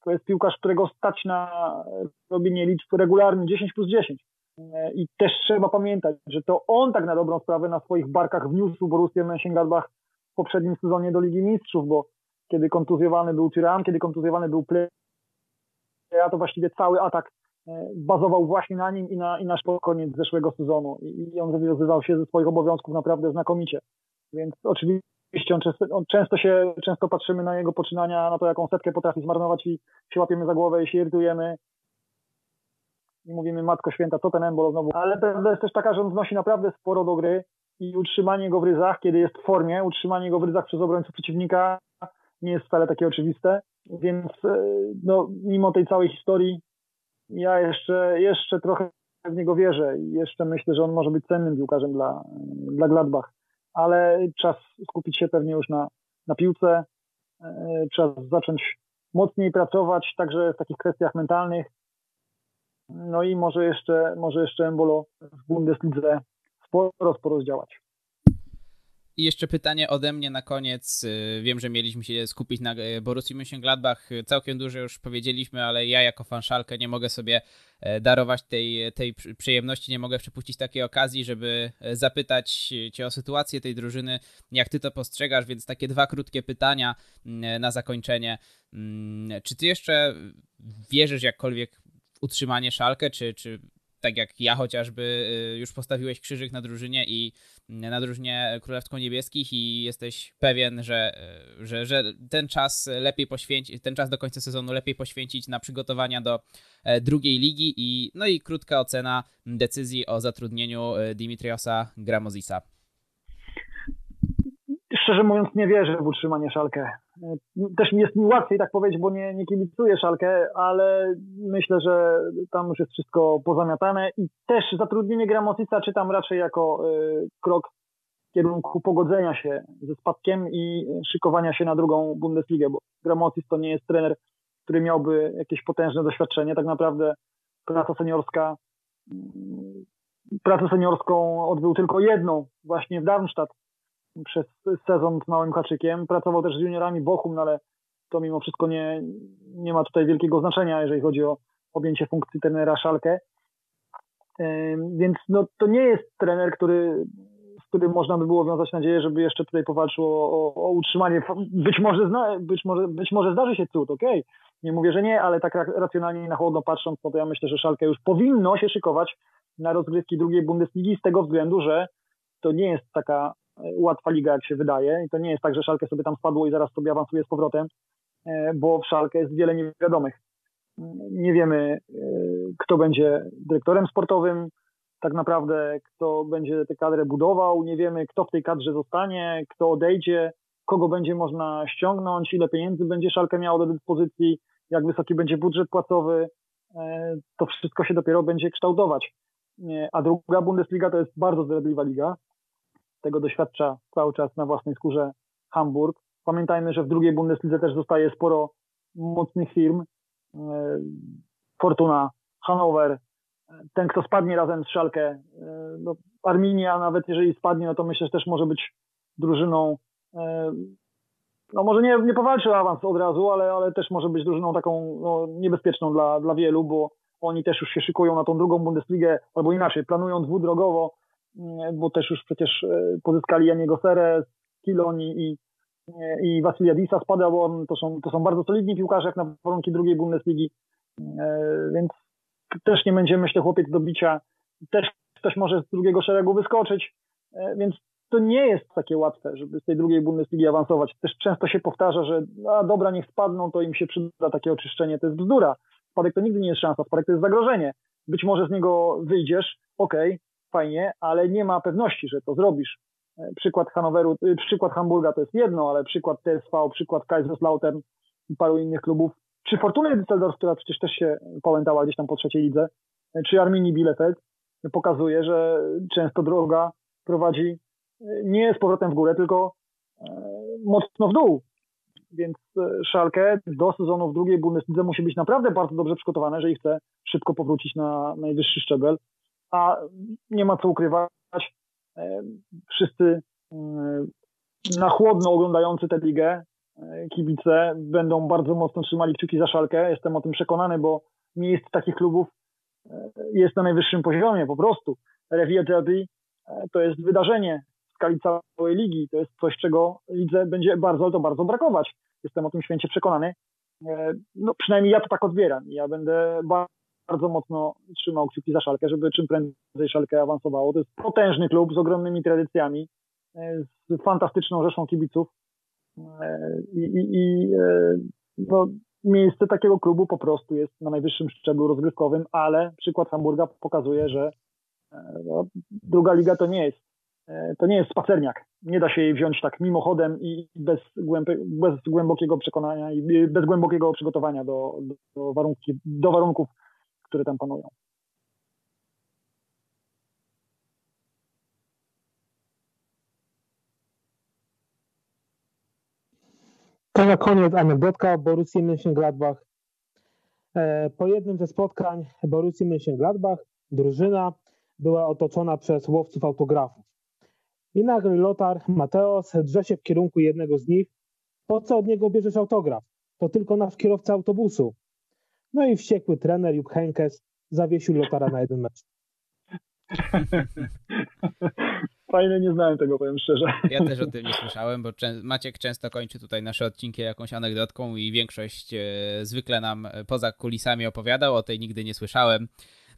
to jest piłkarz, którego stać na robienie liczb regularnych 10 plus 10. I też trzeba pamiętać, że to on tak na dobrą sprawę na swoich barkach wniósł Borussię Mönchengladbach w poprzednim sezonie do Ligi Mistrzów, bo kiedy kontuzjowany był Tyran, kiedy kontuzjowany był Play, to właściwie cały atak e, bazował właśnie na nim i na, i na koniec zeszłego sezonu i, i on wywiązywał się ze swoich obowiązków naprawdę znakomicie. Więc oczywiście on często, on często się, często patrzymy na jego poczynania, na to jaką setkę potrafi zmarnować i się łapiemy za głowę i się irytujemy i mówimy Matko Święta, co ten Embolo znowu. Ale prawda jest też taka, że on wnosi naprawdę sporo do gry i utrzymanie go w ryzach, kiedy jest w formie, utrzymanie go w ryzach przez obrońców przeciwnika nie jest wcale takie oczywiste. Więc e, no, mimo tej całej historii ja jeszcze, jeszcze trochę w niego wierzę i jeszcze myślę, że on może być cennym piłkarzem dla, dla Gladbach. Ale czas skupić się pewnie już na, na piłce, e, czas zacząć mocniej pracować także w takich kwestiach mentalnych. No i może jeszcze, może jeszcze Embolo w Bundeslidze sporo, sporo zdziałać. I jeszcze pytanie ode mnie na koniec. Y, wiem, że mieliśmy się skupić na y, Borussii Mönchengladbach. Całkiem dużo już powiedzieliśmy, ale ja jako fanszalkę nie mogę sobie e, darować tej, tej przyjemności, nie mogę przepuścić takiej okazji, żeby e, zapytać cię o sytuację tej drużyny, jak ty to postrzegasz, więc takie dwa krótkie pytania mm, na zakończenie. Mm, czy ty jeszcze wierzysz jakkolwiek w utrzymanie Szalkę, czy, czy tak jak ja chociażby, już postawiłeś krzyżyk na drużynie i na drużynie Królewsko Niebieskich i jesteś pewien, że, że, że ten czas lepiej poświęcić, ten czas do końca sezonu lepiej poświęcić na przygotowania do drugiej ligi i no i krótka ocena decyzji o zatrudnieniu Dimitriosa Gramozisa szczerze mówiąc nie wierzę w utrzymanie Szalkę. Też jest mi łatwiej tak powiedzieć, bo nie, nie kibicuję Szalkę, ale myślę, że tam już jest wszystko pozamiatane i też zatrudnienie Gramocica czytam raczej jako y, krok w kierunku pogodzenia się ze spadkiem i szykowania się na drugą Bundesligę, bo Gramocis to nie jest trener, który miałby jakieś potężne doświadczenie. Tak naprawdę praca seniorska, mm, pracę seniorską odbył tylko jedną właśnie w Darmstadt przez sezon z małym haczykiem. Pracował też z juniorami Bochum, no ale to mimo wszystko nie, nie ma tutaj wielkiego znaczenia, jeżeli chodzi o objęcie funkcji trenera Szalkę. Więc no, to nie jest trener, który, z którym można by było wiązać nadzieję, żeby jeszcze tutaj powalczył o, o, o utrzymanie. Być może, zna, być, może, być może zdarzy się cud, okej. Okay. Nie mówię, że nie, ale tak racjonalnie i na chłodno patrząc, no to ja myślę, że Szalkę już powinno się szykować na rozgrywki drugiej Bundesligi z tego względu, że to nie jest taka łatwa liga, jak się wydaje. I to nie jest tak, że Szalkę sobie tam spadło i zaraz sobie awansuje z powrotem, e, bo w Szalkę jest wiele niewiadomych. Nie wiemy, e, kto będzie dyrektorem sportowym, tak naprawdę kto będzie tę kadrę budował, nie wiemy, kto w tej kadrze zostanie, kto odejdzie, kogo będzie można ściągnąć, ile pieniędzy będzie Szalkę miało do dyspozycji, jak wysoki będzie budżet płacowy. E, to wszystko się dopiero będzie kształtować. A druga Bundesliga to jest bardzo zdradliwa liga tego doświadcza cały czas na własnej skórze Hamburg. Pamiętajmy, że w drugiej Bundeslidze też zostaje sporo mocnych firm. E, Fortuna, Hannover, ten, kto spadnie razem z Szalkę, e, no, Arminia, nawet jeżeli spadnie, no to myślę, że też może być drużyną, e, no może nie, nie powalczy awans od razu, ale, ale też może być drużyną taką no, niebezpieczną dla, dla wielu, bo oni też już się szykują na tą drugą Bundesligę, albo inaczej, planują dwudrogowo, bo też już przecież e, pozyskali Janiego Serę, Kiloni i, i Wasiliadisa z Paderborn. To są, to są bardzo solidni piłkarze jak na warunki drugiej Bundesligi, e, więc też nie będzie, myślę, chłopiec do bicia. Też ktoś może z drugiego szeregu wyskoczyć, e, więc to nie jest takie łatwe, żeby z tej drugiej Bundesligi awansować. Też często się powtarza, że a dobra, niech spadną, to im się przyda takie oczyszczenie. To jest bzdura. Spadek to nigdy nie jest szansa, spadek to jest zagrożenie. Być może z niego wyjdziesz, okej, okay, fajnie, ale nie ma pewności, że to zrobisz. E, przykład Hanoweru, y, przykład Hamburga to jest jedno, ale przykład TSV, przykład Kaiserslautern i paru innych klubów, czy Fortuny Düsseldorf, która przecież też się pałętała gdzieś tam po trzeciej lidze, e, czy Arminii Bielefeld, pokazuje, że często droga prowadzi e, nie z powrotem w górę, tylko mocno w dół. Więc Szalkę do sezonu w drugiej Bundeslidze musi być naprawdę bardzo dobrze przygotowane, jeżeli chce szybko powrócić na najwyższy szczebel a nie ma co ukrywać, e, wszyscy e, na chłodno oglądający tę ligę, e, kibice będą bardzo mocno trzymali kciuki za szalkę. Jestem o tym przekonany, bo miejsc takich klubów jest na najwyższym poziomie po prostu. Revier Derby to jest wydarzenie w skali całej ligi. To jest coś, czego lidze będzie bardzo, to bardzo brakować. Jestem o tym święcie przekonany. No, przynajmniej ja to tak odbieram. Ja będę bardzo mocno trzymał kciuki za Szalkę, żeby czym prędzej Szalkę awansowało. To jest potężny klub z ogromnymi tradycjami, e, z fantastyczną rzeszą kibiców e, i, i, i e, no, miejsce takiego klubu po prostu jest na najwyższym szczeblu rozgrywkowym, ale przykład Hamburga pokazuje, że no, druga liga to nie jest to nie jest spacerniak. Nie da się jej wziąć tak mimochodem i bez, bez głębokiego przekonania i bez głębokiego przygotowania do, do, warunki, do warunków które tam panują. To na koniec anegdotka o Borussii Mönchengladbach. E, po jednym ze spotkań Borussii Mönchengladbach drużyna była otoczona przez łowców autografów. I nagle Lotar Mateos drze się w kierunku jednego z nich. Po co od niego bierzesz autograf? To tylko nasz kierowca autobusu. No i wściekły trener Jupp Henkes zawiesił Lotara na jeden mecz. Fajne, nie znałem tego, powiem szczerze. Ja też o tym nie słyszałem, bo Maciek często kończy tutaj nasze odcinki jakąś anegdotką i większość e, zwykle nam poza kulisami opowiadał, o tej nigdy nie słyszałem.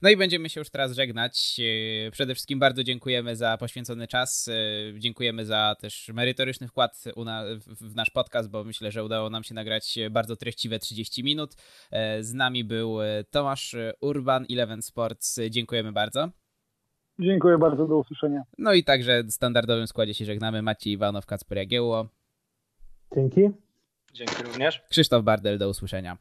No i będziemy się już teraz żegnać. E, przede wszystkim bardzo dziękujemy za poświęcony czas. E, dziękujemy za też merytoryczny wkład w nasz podcast, bo myślę, że udało nam się nagrać bardzo treściwe 30 minut. Z nami był Tomasz Urban, Eleven Sports. Dziękujemy bardzo. Dziękuję bardzo, do usłyszenia. No i także w standardowym składzie się żegnamy. Maciej Iwanow, Kacper Jagiełło. Dzięki. Dzięki również. Krzysztof Bardel, do usłyszenia.